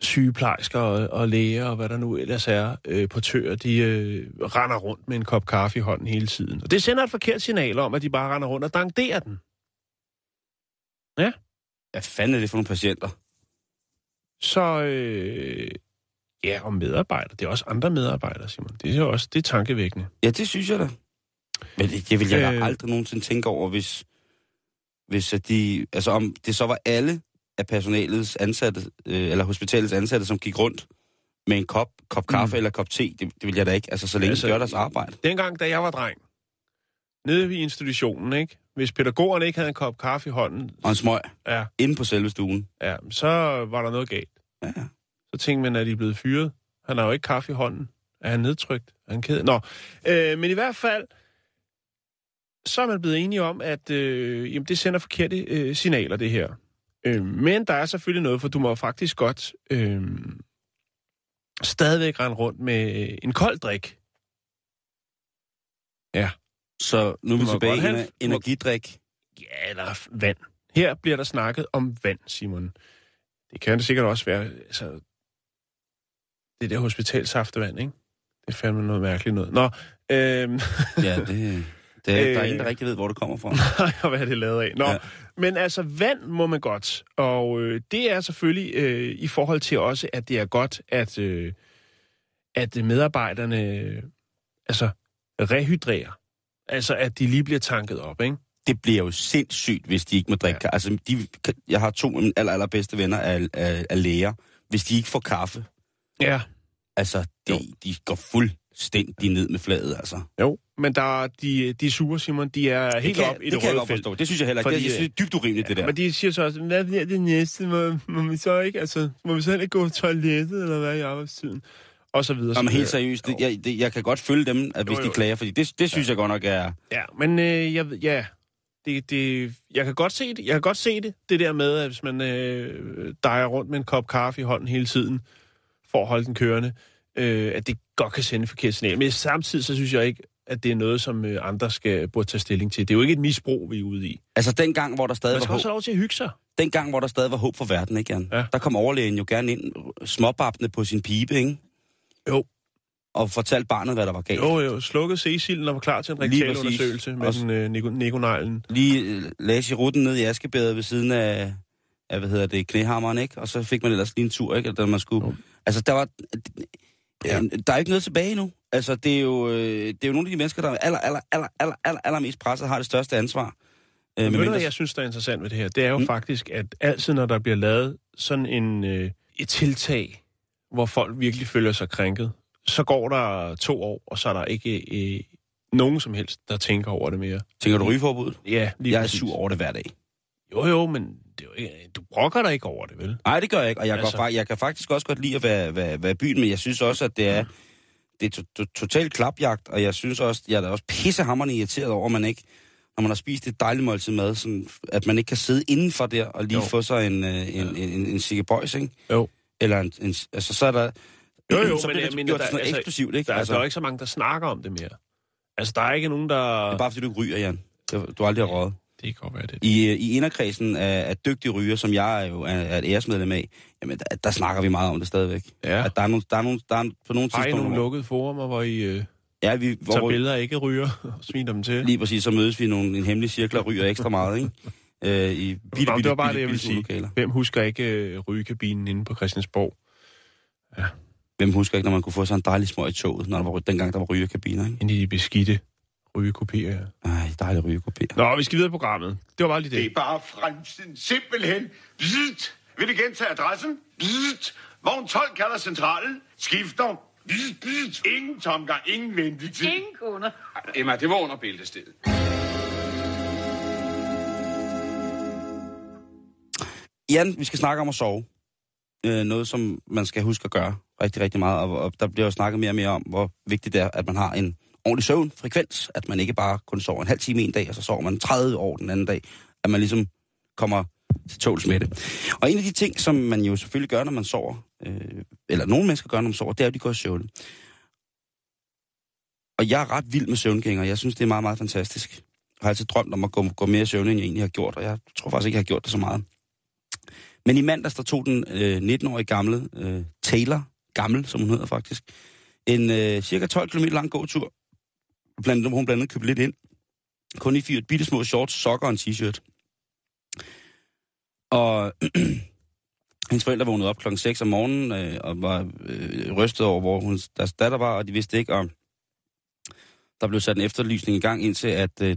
sygeplejersker og, og læger og hvad der nu ellers er, øh, portører, de øh, render rundt med en kop kaffe i hånden hele tiden. Og det sender et forkert signal om, at de bare render rundt og dankderer den. Ja. hvad fanden er det for nogle patienter? Så øh, ja, og medarbejdere. Det er også andre medarbejdere, Simon. Det er jo også det er tankevækkende. Ja, det synes jeg da. Men det, det vil jeg da Øh. aldrig nogensinde tænke over, hvis, hvis at de... Altså, om det så var alle af personalets ansatte, øh, eller hospitalets ansatte, som gik rundt med en kop, kop kaffe mm. eller kop te, det, det vil jeg da ikke. Altså, så længe Altså, de gør deres arbejde. Dengang, da jeg var dreng, nede i institutionen, ikke? Hvis pædagogerne ikke havde en kop kaffe i hånden, Og en smøg ja, inde på selve stuen. ja, så var der noget galt. Ja. Så tænkte man, at de er blevet fyret. Han har jo ikke kaffe i hånden. Er han nedtrykt? Er han ked? Nå, øh, men i hvert fald, så er man blevet enige om, at øh, jamen, det sender forkerte øh, signaler, det her. Øh, men der er selvfølgelig noget, for du må faktisk godt øh, stadigvæk rende rundt med en kold drik. Ja. Så nu er vi tilbage i have- energidrik. Ja, eller vand. Her bliver der snakket om vand, Simon. Det kan det sikkert også være, altså, det der hospitalsaftevand, ikke? Det er fandme noget mærkeligt noget. Nå, øhm, Ja, det, det er, der er Øh. ingen, der rigtig ved, hvor det kommer fra. og hvad er det lavet af? Nå, ja. men altså, vand må man godt. Og øh, det er selvfølgelig øh, i forhold til også, at det er godt, at, øh, at medarbejderne øh, altså, rehydrerer. Altså, at de lige bliver tanket op, ikke? Det bliver jo sindssygt, hvis de ikke må drikke Ja. ja. Altså, de, jeg har to af mine aller, allerbedste venner af, af, af læger. Hvis de ikke får kaffe, Ja. altså, de, de går fuldstændig ned med fladet, altså. Jo, men der er de, de er sure, Simon. De er helt kan, op i det det, jeg røde godt felt. forstå. Det synes jeg heller ikke. Fordi, det, jeg synes, det er dybt urimeligt, det der. Men de siger så også, hvad bliver det næste? Må, må vi så ikke, altså, må vi så heller ikke gå på toilettet, eller hvad i arbejdstiden? Og så videre. Nå, men så helt seriøst, det, jeg, det, jeg kan godt følge dem, at hvis Jo, de klager, fordi det, det synes jeg godt nok er... Ja, men øh, jeg, ja, det, det, jeg kan godt se det. Jeg kan godt se det, det der med, at hvis man øh, dejer rundt med en kop kaffe i hånden hele tiden, for at holde den kørende, øh, at det godt kan sende forkert signal. Men samtidig så synes jeg ikke, at det er noget, som øh, andre skal burde tage stilling til. Det er jo ikke et misbrug, vi er ude i. Altså, den gang, hvor der stadig Man var skal håb, også have lov til at hygge sig. den gang, hvor der stadig var håb for verden, ikke, Jan? Ja. Der kom overlægen jo gerne ind, småbabne på sin pibe, ikke? Jo. og fortalt barnet, hvad der var galt. Jo, jo, slukket Cecil og var klar til en rektalundersøgelse med præcis. den øh, Nico- Nikoneglen. Lige øh, lagde Girouden ned i askebæret ved siden af, af, hvad hedder det, knæhammeren, ikke? Og så fik man ellers lige en tur, ikke? Da man skulle... Jo. Altså, der var... Ja. Der er ikke noget tilbage nu. Altså, det er jo, øh, det er jo nogle af de mennesker, der er aller, aller, aller, aller, aller, aller mest presset, har det største ansvar. Øh, Men ved du, hvad jeg synes, der er interessant ved det her? Det er jo mm. faktisk, at altid, når der bliver lavet sådan en, øh, et tiltag, hvor folk virkelig føler sig krænket, så går der to år, og så er der ikke øh, nogen som helst, der tænker over det mere. Tænker du rygeforbud? Ja, lige Jeg er præcis. sur over det hver dag. Jo, jo, men det er jo ikke, du brokker dig ikke over det, vel? Nej, det gør jeg ikke, og jeg, altså... Går, jeg kan faktisk også godt lide at være, være, være i byen, men jeg synes også, at det er, det er to, to, totalt klapjagt, og jeg synes også, jeg er da også pissehammerende irriteret over, at man ikke, når man har spist et dejligt måltid mad, sådan, at man ikke kan sidde indenfor der og lige Jo. få sig en, øh, en, en, en, en Boys, ikke? Jo. Eller en, en, altså så er der... Jo, jo, så men bliver jeg det mener, der- sådan altså, eksklusivt, ikke? Der, altså, altså, der er jo ikke så mange, der snakker om det mere. Altså, der er ikke nogen, der... det er bare fordi, du ikke ryger, Jan. Det- Du har aldrig har røget. Det kan godt være det. I, øh, i inderkredsen af, af dygtige ryger, som jeg er jo er, er et æresmedlem af, jamen der, der snakker vi meget om det stadigvæk. Ja. At der er nogle, der er nogle, der er på nogle Har I tidspunkter, nogle hvor- lukkede forumer, hvor I øh, ja, vi, hvor, tager billeder ikke ryger og sviner dem til? Lige præcis, så mødes vi i nogle, en hemmelig cirkel og ryger ekstra meget, ikke? Øh, I bitte, bitte, det var bare bitte, det, bitte sige. lokaler. Hvem husker ikke øh, rygekabinen inde på Christiansborg? Hvem husker ikke, når man kunne få sig en dejlig smøg i toget, når der var, dengang der var rygekabiner, ikke? Inde i de beskidte rygekopier. Ej, dejlig rygekopier. Nå, vi skal videre i programmet. Det var bare lige Det er det. bare fremtiden. Simpelthen. Bzzzt. Vil du gentage adressen? Bzzzt. Vogn 12 kalder centralen. Skifter. Bzzzt, bzzzt. Ingen tomgang, ingen ventetid. Ingen kunder. Emma, det var under bæltestedet. Jan, vi skal snakke om at sove. Øh, noget, som man skal huske at gøre rigtig, rigtig meget. Og, og der bliver jo snakket mere og mere om, hvor vigtigt det er, at man har en ordentlig søvnfrekvens. At man ikke bare kun sover en halv time en dag, og så sover man 30 år den anden dag. At man ligesom kommer til tåls med det. Og en af de ting, som man jo selvfølgelig gør, når man sover, øh, eller nogle mennesker gør, når man sover, det er, at de går i søvn. Og jeg er ret vild med søvngængere. Jeg synes, det er meget, meget fantastisk. Jeg har altid drømt om at gå, gå mere i søvn, end jeg egentlig har gjort, og jeg tror faktisk ikke, jeg har gjort det så meget. Men i mandags, der tog den øh, 19-årige gamle øh, Taylor, gammel som hun hedder faktisk, en øh, cirka 12 km lang gåtur. Blandt, hun blandt andet købte lidt ind. Kun i fire bitte små shorts, sokker og en t-shirt. Og hendes forældre vågnede op klokken 6 om morgenen øh, og var øh, rystet over, hvor hun, deres datter var, og de vidste ikke, om der blev sat en efterlysning i gang, indtil at øh,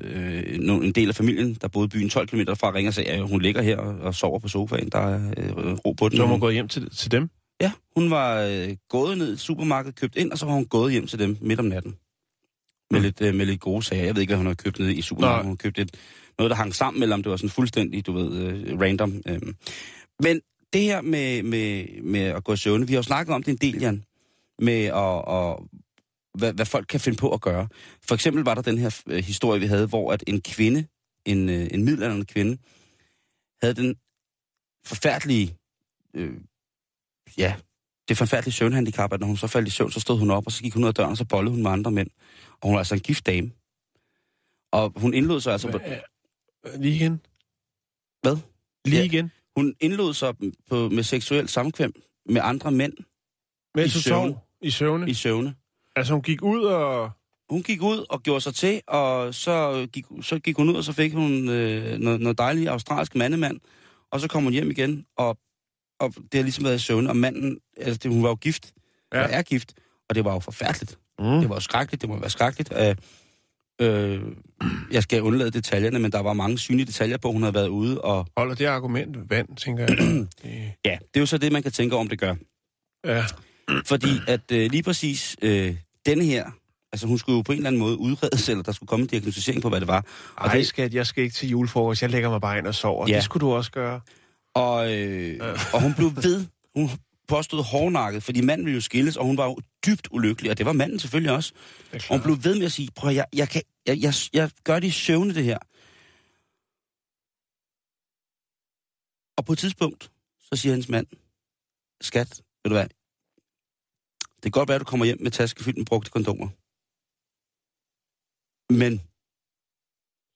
øh, en del af familien, der boede byen 12 km fra, ringer og sagde, at hun ligger her og, sover på sofaen. Der er øh, ro på den. Så Hun- man gå hjem til, til dem. Ja, hun var øh, gået ned i supermarkedet, købt ind, og så var hun gået hjem til dem midt om natten. Med, Mm. lidt, øh, med lidt gode sager. Jeg ved ikke, hvad hun har købt ned i supermarkedet. Nej. Hun har købt et, noget, der hang sammen, eller om det var sådan fuldstændig, du ved, øh, random. Øh. Men det her med, med, med at gå i søvn, vi har jo snakket om det en del, Jan, med at, at hvad, hvad folk kan finde på at gøre. For eksempel var der den her øh, historie, vi havde, hvor at en kvinde, en, øh, en middelalderne kvinde, havde den forfærdelige, øh, ja, det forfærdelige søvnhandicap, at når hun så faldt i søvn, så stod hun op, og så gik hun ud af døren, og så bollede hun med andre mænd. Og hun var altså en gift dame. Og hun indlod sig altså... På, Øh, Lige igen. Hvad? Lige Ja. igen. hun indlod sig på, med seksuel samkvem med andre mænd Mens I sov i søvne. i søvne. Altså, hun gik ud og... Hun gik ud og gjorde sig til, og så gik, så gik hun ud, og så fik hun øh, noget, noget dejligt australsk mandemand. Og så kom hun hjem igen, og, og det har ligesom været i søvne. Og manden, altså det, hun var jo gift, Ja. ja. er gift, og det var jo forfærdeligt. Mm. Det var jo skrækkeligt, det må være skrækkeligt. Øh, øh, jeg skal undlade detaljerne, men der var mange synlige detaljer på, hun havde været ude. Og Holder det argument vand, tænker jeg. det, ja, det er jo så det, man kan tænke om, det gør. ja. Fordi at øh, lige præcis øh, denne her, altså hun skulle jo på en eller anden måde udredes, eller der skulle komme en diagnostisering på, hvad det var. Og, Ej, det, skat, jeg skal ikke til julefrokost. Jeg lægger mig bare ind og sover. Ja. Det skulle du også gøre. og, øh, og hun blev ved, hun påstod hårdnakket, fordi manden ville jo skilles, og hun var jo dybt ulykkelig, og det var manden selvfølgelig også. Og hun blev ved med at sige, prøv jeg, jeg, kan, jeg, jeg, jeg gør det i søvne, det her. Og på et tidspunkt, så siger hendes mand, skat, ved du hvad, det kan godt være, at du kommer hjem med taske fyldt med brugte kondomer. Men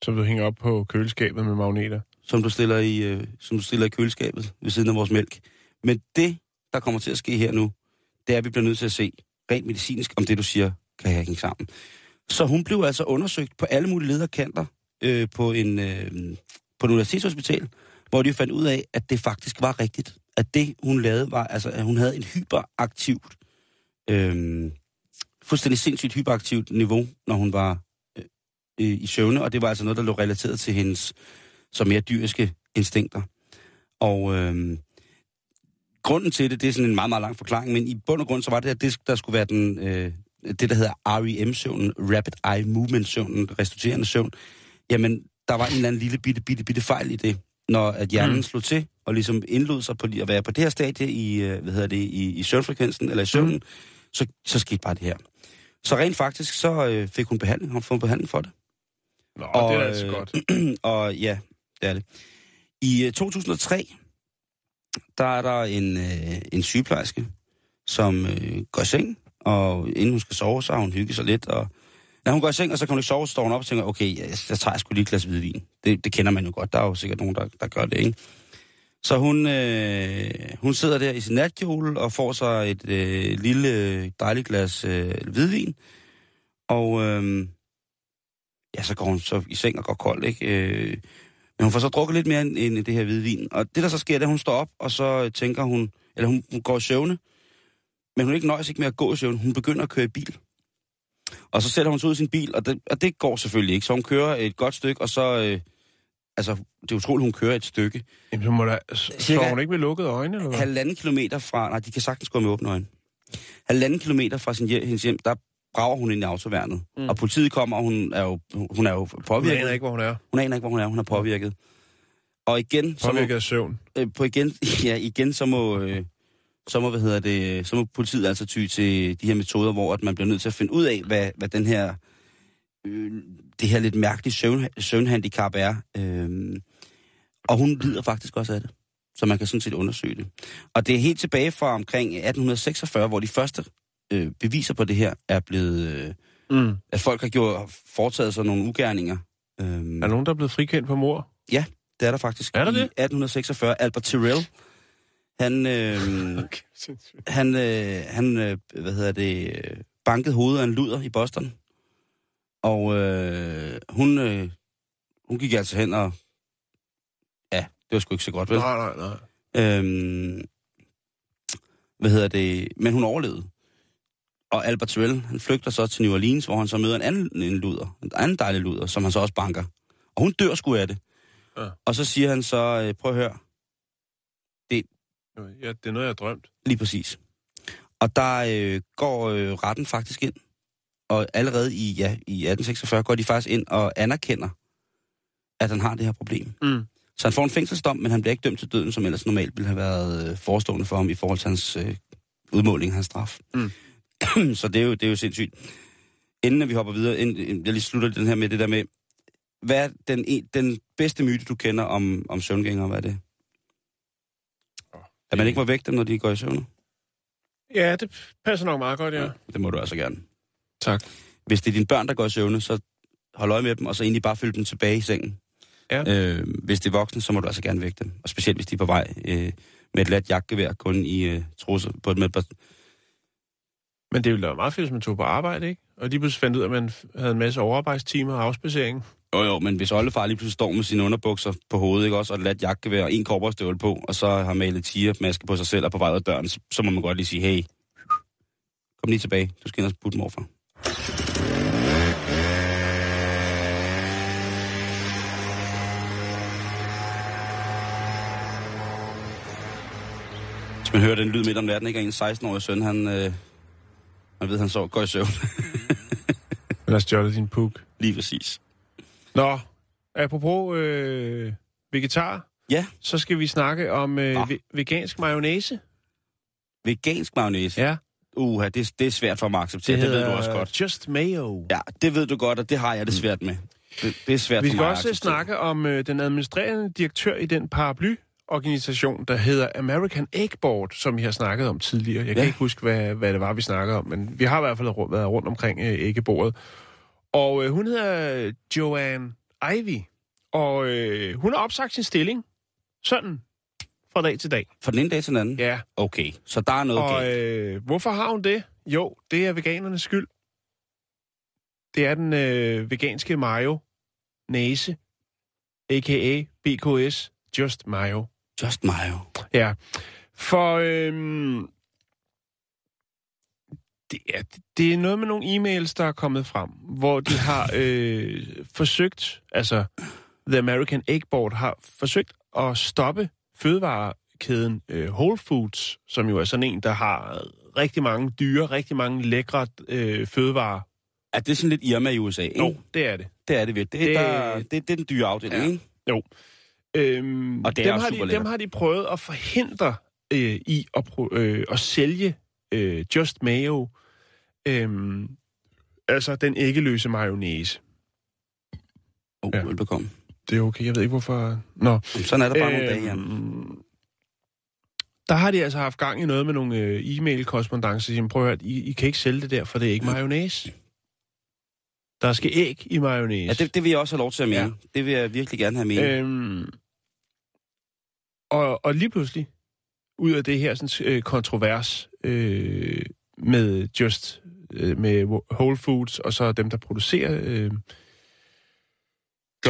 Som du hænger op på køleskabet med magneter. som du stiller i, øh, som du stiller i køleskabet ved siden af vores mælk. Men det, der kommer til at ske her nu, det er, at vi bliver nødt til at se, rent medicinsk, om det du siger kan hænge sammen. Så hun blev altså undersøgt på alle mulige lederkanter øh, på, en, øh, på et universitetshospital, hvor de fandt ud af, at det faktisk var rigtigt. At det, hun lavede, var, altså, at hun havde en hyperaktivt, øh, fuldstændig sindssygt hyperaktivt niveau, når hun var øh, i søvne, og det var altså noget, der lå relateret til hendes så mere dyriske instinkter. Og øh, grunden til det, det er sådan en meget, meget lang forklaring, men i bund og grund så var det, at det, der skulle være den, øh, det, der hedder REM-søvnen, Rapid Eye Movement-søvnen, restituerende søvn, jamen, der var en eller anden lille bitte, bitte, bitte fejl i det, når at hjernen mm. slog til, og ligesom indlod sig på at være på det her stadie i, øh, hvad hedder det, i, i søvnfrekvensen, eller i søvnen, mm. Så, så skete bare det her. Så rent faktisk, så øh, fik hun behandling, hun fået behandling for det. Nå, og, det er altså øh, godt. og ja, det er det. I øh, 2003, der er der en, øh, en sygeplejerske, som øh, går i seng, og inden hun skal sove, så har hun hygget sig lidt, og når hun går i seng, og så kan hun ikke sove, så står hun op og tænker, okay, jeg, jeg tager sgu lige et glas hvidvin. Det, det kender man jo godt, der er jo sikkert nogen, der, der gør det, ikke? Så hun, øh, hun sidder der i sin natkjole og får sig et øh, lille dejligt glas øh, hvidvin, og øh, ja, så går hun så i seng og går kold, ikke? Øh, men hun får så drukket lidt mere end, end det her hvidvin. Og det, der så sker, det er, at hun står op, og så tænker hun, eller hun, hun går i søvne, men hun ikke nøjes ikke med at gå i søvn. Hun begynder at køre i bil. Og så sætter hun sig ud i sin bil, og det, og det går selvfølgelig ikke. Så hun kører et godt stykke, og så... Øh, altså, det er utroligt, hun kører et stykke. Jamen, så må der... Så hun ikke med lukkede øjne, eller hvad? Halvanden kilometer fra... Nej, de kan sagtens gå med åbne øjne. Halvanden kilometer fra sin hjem, hendes hjem, der brager hun ind i autoværnet. Mm. Og politiet kommer, og hun er jo, hun er jo Hun påvirket. aner ikke, hvor hun er. Hun aner ikke, hvor hun er. Hun er påvirket. Og igen, så må, Påvirket af søvn. øh, på igen, ja, igen så må, øh, så må, hvad hedder det, så må politiet altså ty til de her metoder, hvor at man bliver nødt til at finde ud af, hvad, hvad den her, øh, det her lidt mærkelige søvn, søvnhandicap er. Øh, og hun lider faktisk også af det. Så man kan sådan set undersøge det. Og det er helt tilbage fra omkring 1846, hvor de første øh, beviser på det her er blevet, øh, Mm. at folk har gjort, foretaget sig nogle ugerninger. Øh, Er der nogen, der er blevet frikendt på mor? Ja, det er der faktisk. Er der I det? 1846. Albert Tyrrell, han, øh, Okay, han, øh, han øh, hvad hedder det, øh, bankede hovedet af en luder i Boston. Og øh, hun, øh, hun gik altså hen og... Ja, det var sgu ikke så godt, vel? Nej, nej, nej. Øhm, hvad hedder det? Men hun overlevede. Og Albert Tyrrell, han flygter så til New Orleans, hvor han så møder en anden en luder, en anden dejlig luder, som han så også banker. Og hun dør sgu af det. Ja. Og så siger han så, øh, prøv at høre, Ja, det er noget, jeg har drømt. lige præcis. Og der øh, går øh, retten faktisk ind. Og allerede i, ja, i 1846 går de faktisk ind og anerkender, at han har det her problem. Mm. Så han får en fængselsdom, men han bliver ikke dømt til døden, som ellers normalt ville have været øh, forestående for ham i forhold til hans øh, udmåling af hans straf. Mm. så det er, jo, det er jo sindssygt. Inden vi hopper videre, inden, jeg lige slutter den her med det der med, hvad er den, en- den bedste myte, du kender om, om søvngængere, hvad er det? At man ikke må vække dem, når de går i søvn? Ja, det passer nok meget godt, ja. Det må du altså gerne. Tak. Hvis det er dine børn, der går i søvne, så hold øje med dem, og så egentlig bare følge dem tilbage i sengen. Ja. Øh, hvis det er voksne, så må du altså gerne vække dem. Og specielt hvis de er på vej øh, med et let jagtgevær, kun i øh, trusser på et med, Men det ville da være meget fedt, hvis man tog på arbejde, ikke? Og de pludselig fandt ud af, at man havde en masse overarbejdstimer og afspacering. Jo jo, men hvis oldefar lige pludselig står med sine underbukser på hovedet, ikke også, og et let jagtgevær og en korporstøvle på, og så har malet tigermaske på sig selv og på vej ud af døren, så, så må man godt lige sige, hey, kom lige tilbage, du skal ind og putte morfar. Hvis man hører den lyd midt om natten, ikke? En 16-årig søn, han, øh, man ved, han så går i søvn. Eller stjålet din puk. lige præcis. Nå, apropos øh, vegetar, Ja, så skal vi snakke om øh, ve- vegansk mayonnaise. vegansk mayonnaise. Ja, Uha, det, det er svært for mig at acceptere, det, det ved du også godt. Just Mayo. Ja, det ved du godt, og det har jeg det svært med. Det, det er svært Vi for skal mig også at snakke om øh, den administrerende direktør i den paraplyorganisation, der hedder American Egg Board, som vi har snakket om tidligere. Jeg kan Ja. ikke huske, hvad, hvad det var, vi snakkede om, men vi har i hvert fald været rundt omkring øh, æggebordet. Og øh, hun hedder Joanne Ivy, og øh, hun har opsagt sin stilling sådan fra dag til dag. Fra den ene dag til den anden? Ja. Okay, så der er noget Og galt. øh, hvorfor har hun det? Jo, det er veganernes skyld. Det er den øh, veganske mayo næse, a.k.a. BKS Just Mayo. Just mayo. Ja, for øhm, det, er, det er noget med nogle e-mails, der er kommet frem, hvor de har øh, forsøgt, altså The American Egg Board har forsøgt at stoppe fødevarekæden øh, Whole Foods, som jo er sådan en, der har rigtig mange dyre, rigtig mange lækre øh, fødevarer. Er det sådan lidt Irma i USA, ikke? Jo, det er det. Det er det virkelig. Det, Det- der, det, det er den dyre afdeling, Ja. ikke? Jo. Øhm, Og det er dem, har de, dem har de prøvet at forhindre øh, i at, øh, at sælge øh, Just Mayo, øhm, altså den æggeløse mayonnaise. Oh, ja. velbekomme. Det er okay, jeg ved ikke hvorfor... Nå. Sådan er der bare nogle dage, Jan. Øhm, der har de altså haft gang i noget med nogle øh, e-mail-korrespondancer. Prøv at høre, I, I kan ikke sælge det der, for det er ikke mayonnaise. Der skal æg i mayonnaise. Ja, det, det vil jeg også have lov til at mene. Ja. Ja. Det vil jeg virkelig gerne have med. Øh. Øhm, og, og lige pludselig, ud af det her sådan, øh, kontrovers øh, med Just, øh, med Whole Foods, og så dem, der producerer øh,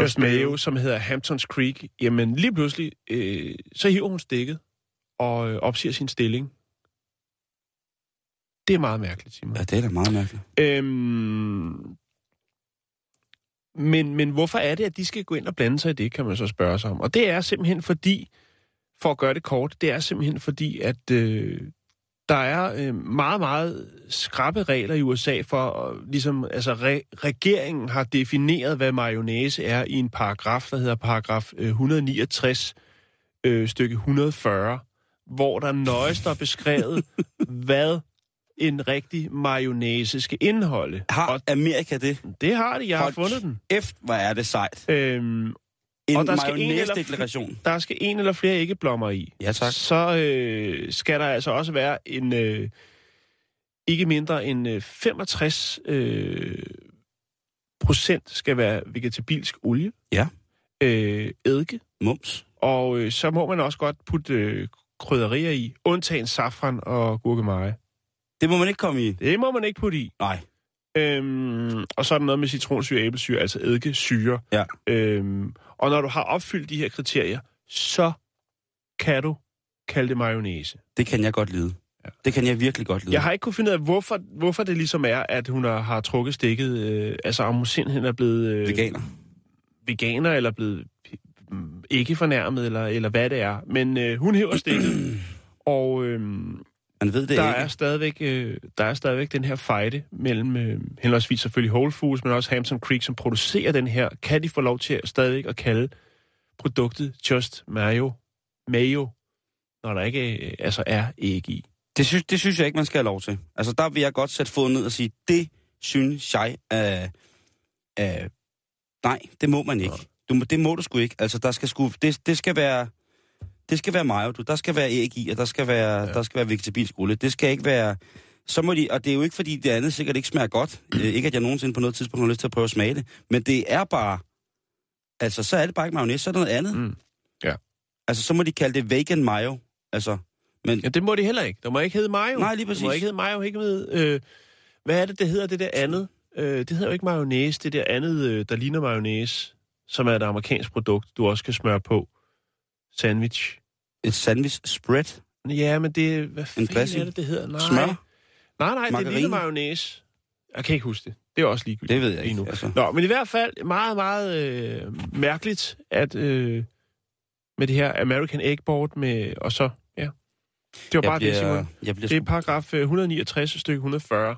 Just Mayo, som hedder Hamptons Creek, jamen lige pludselig, øh, så hiver hun stikket og øh, opsiger sin stilling. Det er meget mærkeligt, Simon. Ja, det er da meget mærkeligt. Øhm, men, men hvorfor er det, at de skal gå ind og blande sig i det, kan man så spørge sig om. Og det er simpelthen fordi, for at gøre det kort, det er simpelthen fordi, at øh, der er øh, meget, meget skrappe regler i USA for, øh, ligesom, altså re- regeringen har defineret, hvad mayonnaise er i en paragraf, der hedder paragraf øh, 169, øh, stykke 140, hvor der nøje står beskrevet, hvad en rigtig mayonnaise skal indeholde. Har Og Amerika det? det har de, jeg har Hold fundet den. F, hvor er det sejt. Øhm, En Og der skal en eller mayonnaise-deklaration. der skal en eller flere æggeblommer i. Ja, tak. Så øh, skal der altså også være en øh, ikke mindre end øh, 65 øh, procent skal være vegetabilsk olie. Ja. Øh, eddike. Mums. Og øh, så må man også godt putte øh, krydderier i, undtagen safran og gurkemeje. Det må man ikke komme i. Det må man ikke putte i. Nej. Øhm, og så er der noget med citronsyre æblesyre, altså eddikesyre. Ja. Øhm, og når du har opfyldt de her kriterier, så kan du kalde det mayonnaise. Det kan jeg godt lide. Ja. Det kan jeg virkelig godt lide. Jeg har ikke kunnet finde ud af, hvorfor, hvorfor det ligesom er, at hun har, har trukket stikket. Øh, altså om hun simpelthen er blevet øh, Veganer. veganer, eller blevet mm, ikke fornærmet, eller, eller hvad det er. Men øh, hun hæver stikket, og øh, Man ved det der, ikke. er stadigvæk, øh, der er stadigvæk den her fejde mellem øh, henholdsvis selvfølgelig Whole Foods, men også Hampton Creek, som producerer den her. Kan de få lov til at stadigvæk at kalde produktet Just Mayo, Mayo når der ikke øh, altså er æg i? Det synes, det synes jeg ikke, man skal have lov til. Altså, der vil jeg godt sætte foden ned og sige, det synes jeg er... er nej, det må man ikke. Du, det må du sgu ikke. Altså, der skal sgu, det, det skal være... Det skal være mayo, du. Der skal være æg i, og der skal være, ja. der skal være vegetabilsk olie. Det skal ikke være... Så må de, og det er jo ikke, fordi det andet sikkert ikke smager godt. Øh, ikke, at jeg nogensinde på noget tidspunkt har lyst til at prøve at smage det. Men det er bare... Altså, så er det bare ikke mayonnaise, så er det noget andet. Mm. Ja. Altså, så må de kalde det vegan mayo. Altså, men Ja, det må det heller ikke. Der må ikke hedde mayo. Nej, lige Det må præcis. ikke hedde mayo, ikke med... Øh, hvad er det, det hedder, det der andet? Øh, det hedder jo ikke mayonnaise, det der andet, øh, der ligner mayonnaise, som er et amerikansk produkt, du også kan smøre på. Sandwich. et sandwich spread. Ja, men det... Hvad fanden dressing? er det, det hedder? Nej. Smør? Nej, nej, det Margarine? ligner mayonnaise. Jeg kan ikke huske det. Det er også ligegyldigt. Det ved jeg ikke, Nu. altså. Nå, men i hvert fald meget, meget øh, mærkeligt, at øh, med det her American Egg Board med... Og så, ja. Det var bare det, Simon. jeg bliver Det er paragraf øh, 169, stykke 140.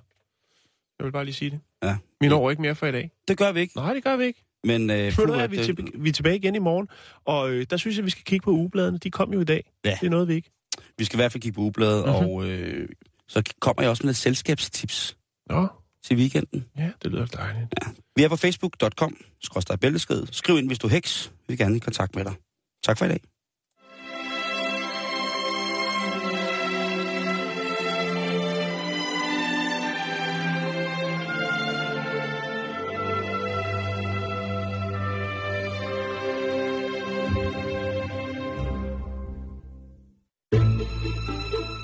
Jeg vil bare lige sige det. Ja. Vi når ikke mere for i dag. det gør vi ikke. Nej, det gør vi ikke. Men øh, Puh, puh, er at vi, det- til, vi er tilbage igen i morgen, og øh, der synes jeg, vi skal kigge på ugebladene. De kom jo i dag. Ja. Det er noget, vi ikke. vi skal i hvert fald kigge på ugebladet, Mhm. mm-hmm. og øh, så kommer jeg også med lidt selskabstips Nå, til weekenden. ja, det lyder dejligt. Vi er på facebook.com, skrådstræk bælteskred. Skriv ind, hvis du er heks. Vi vil gerne i kontakt med dig. Tak for i dag.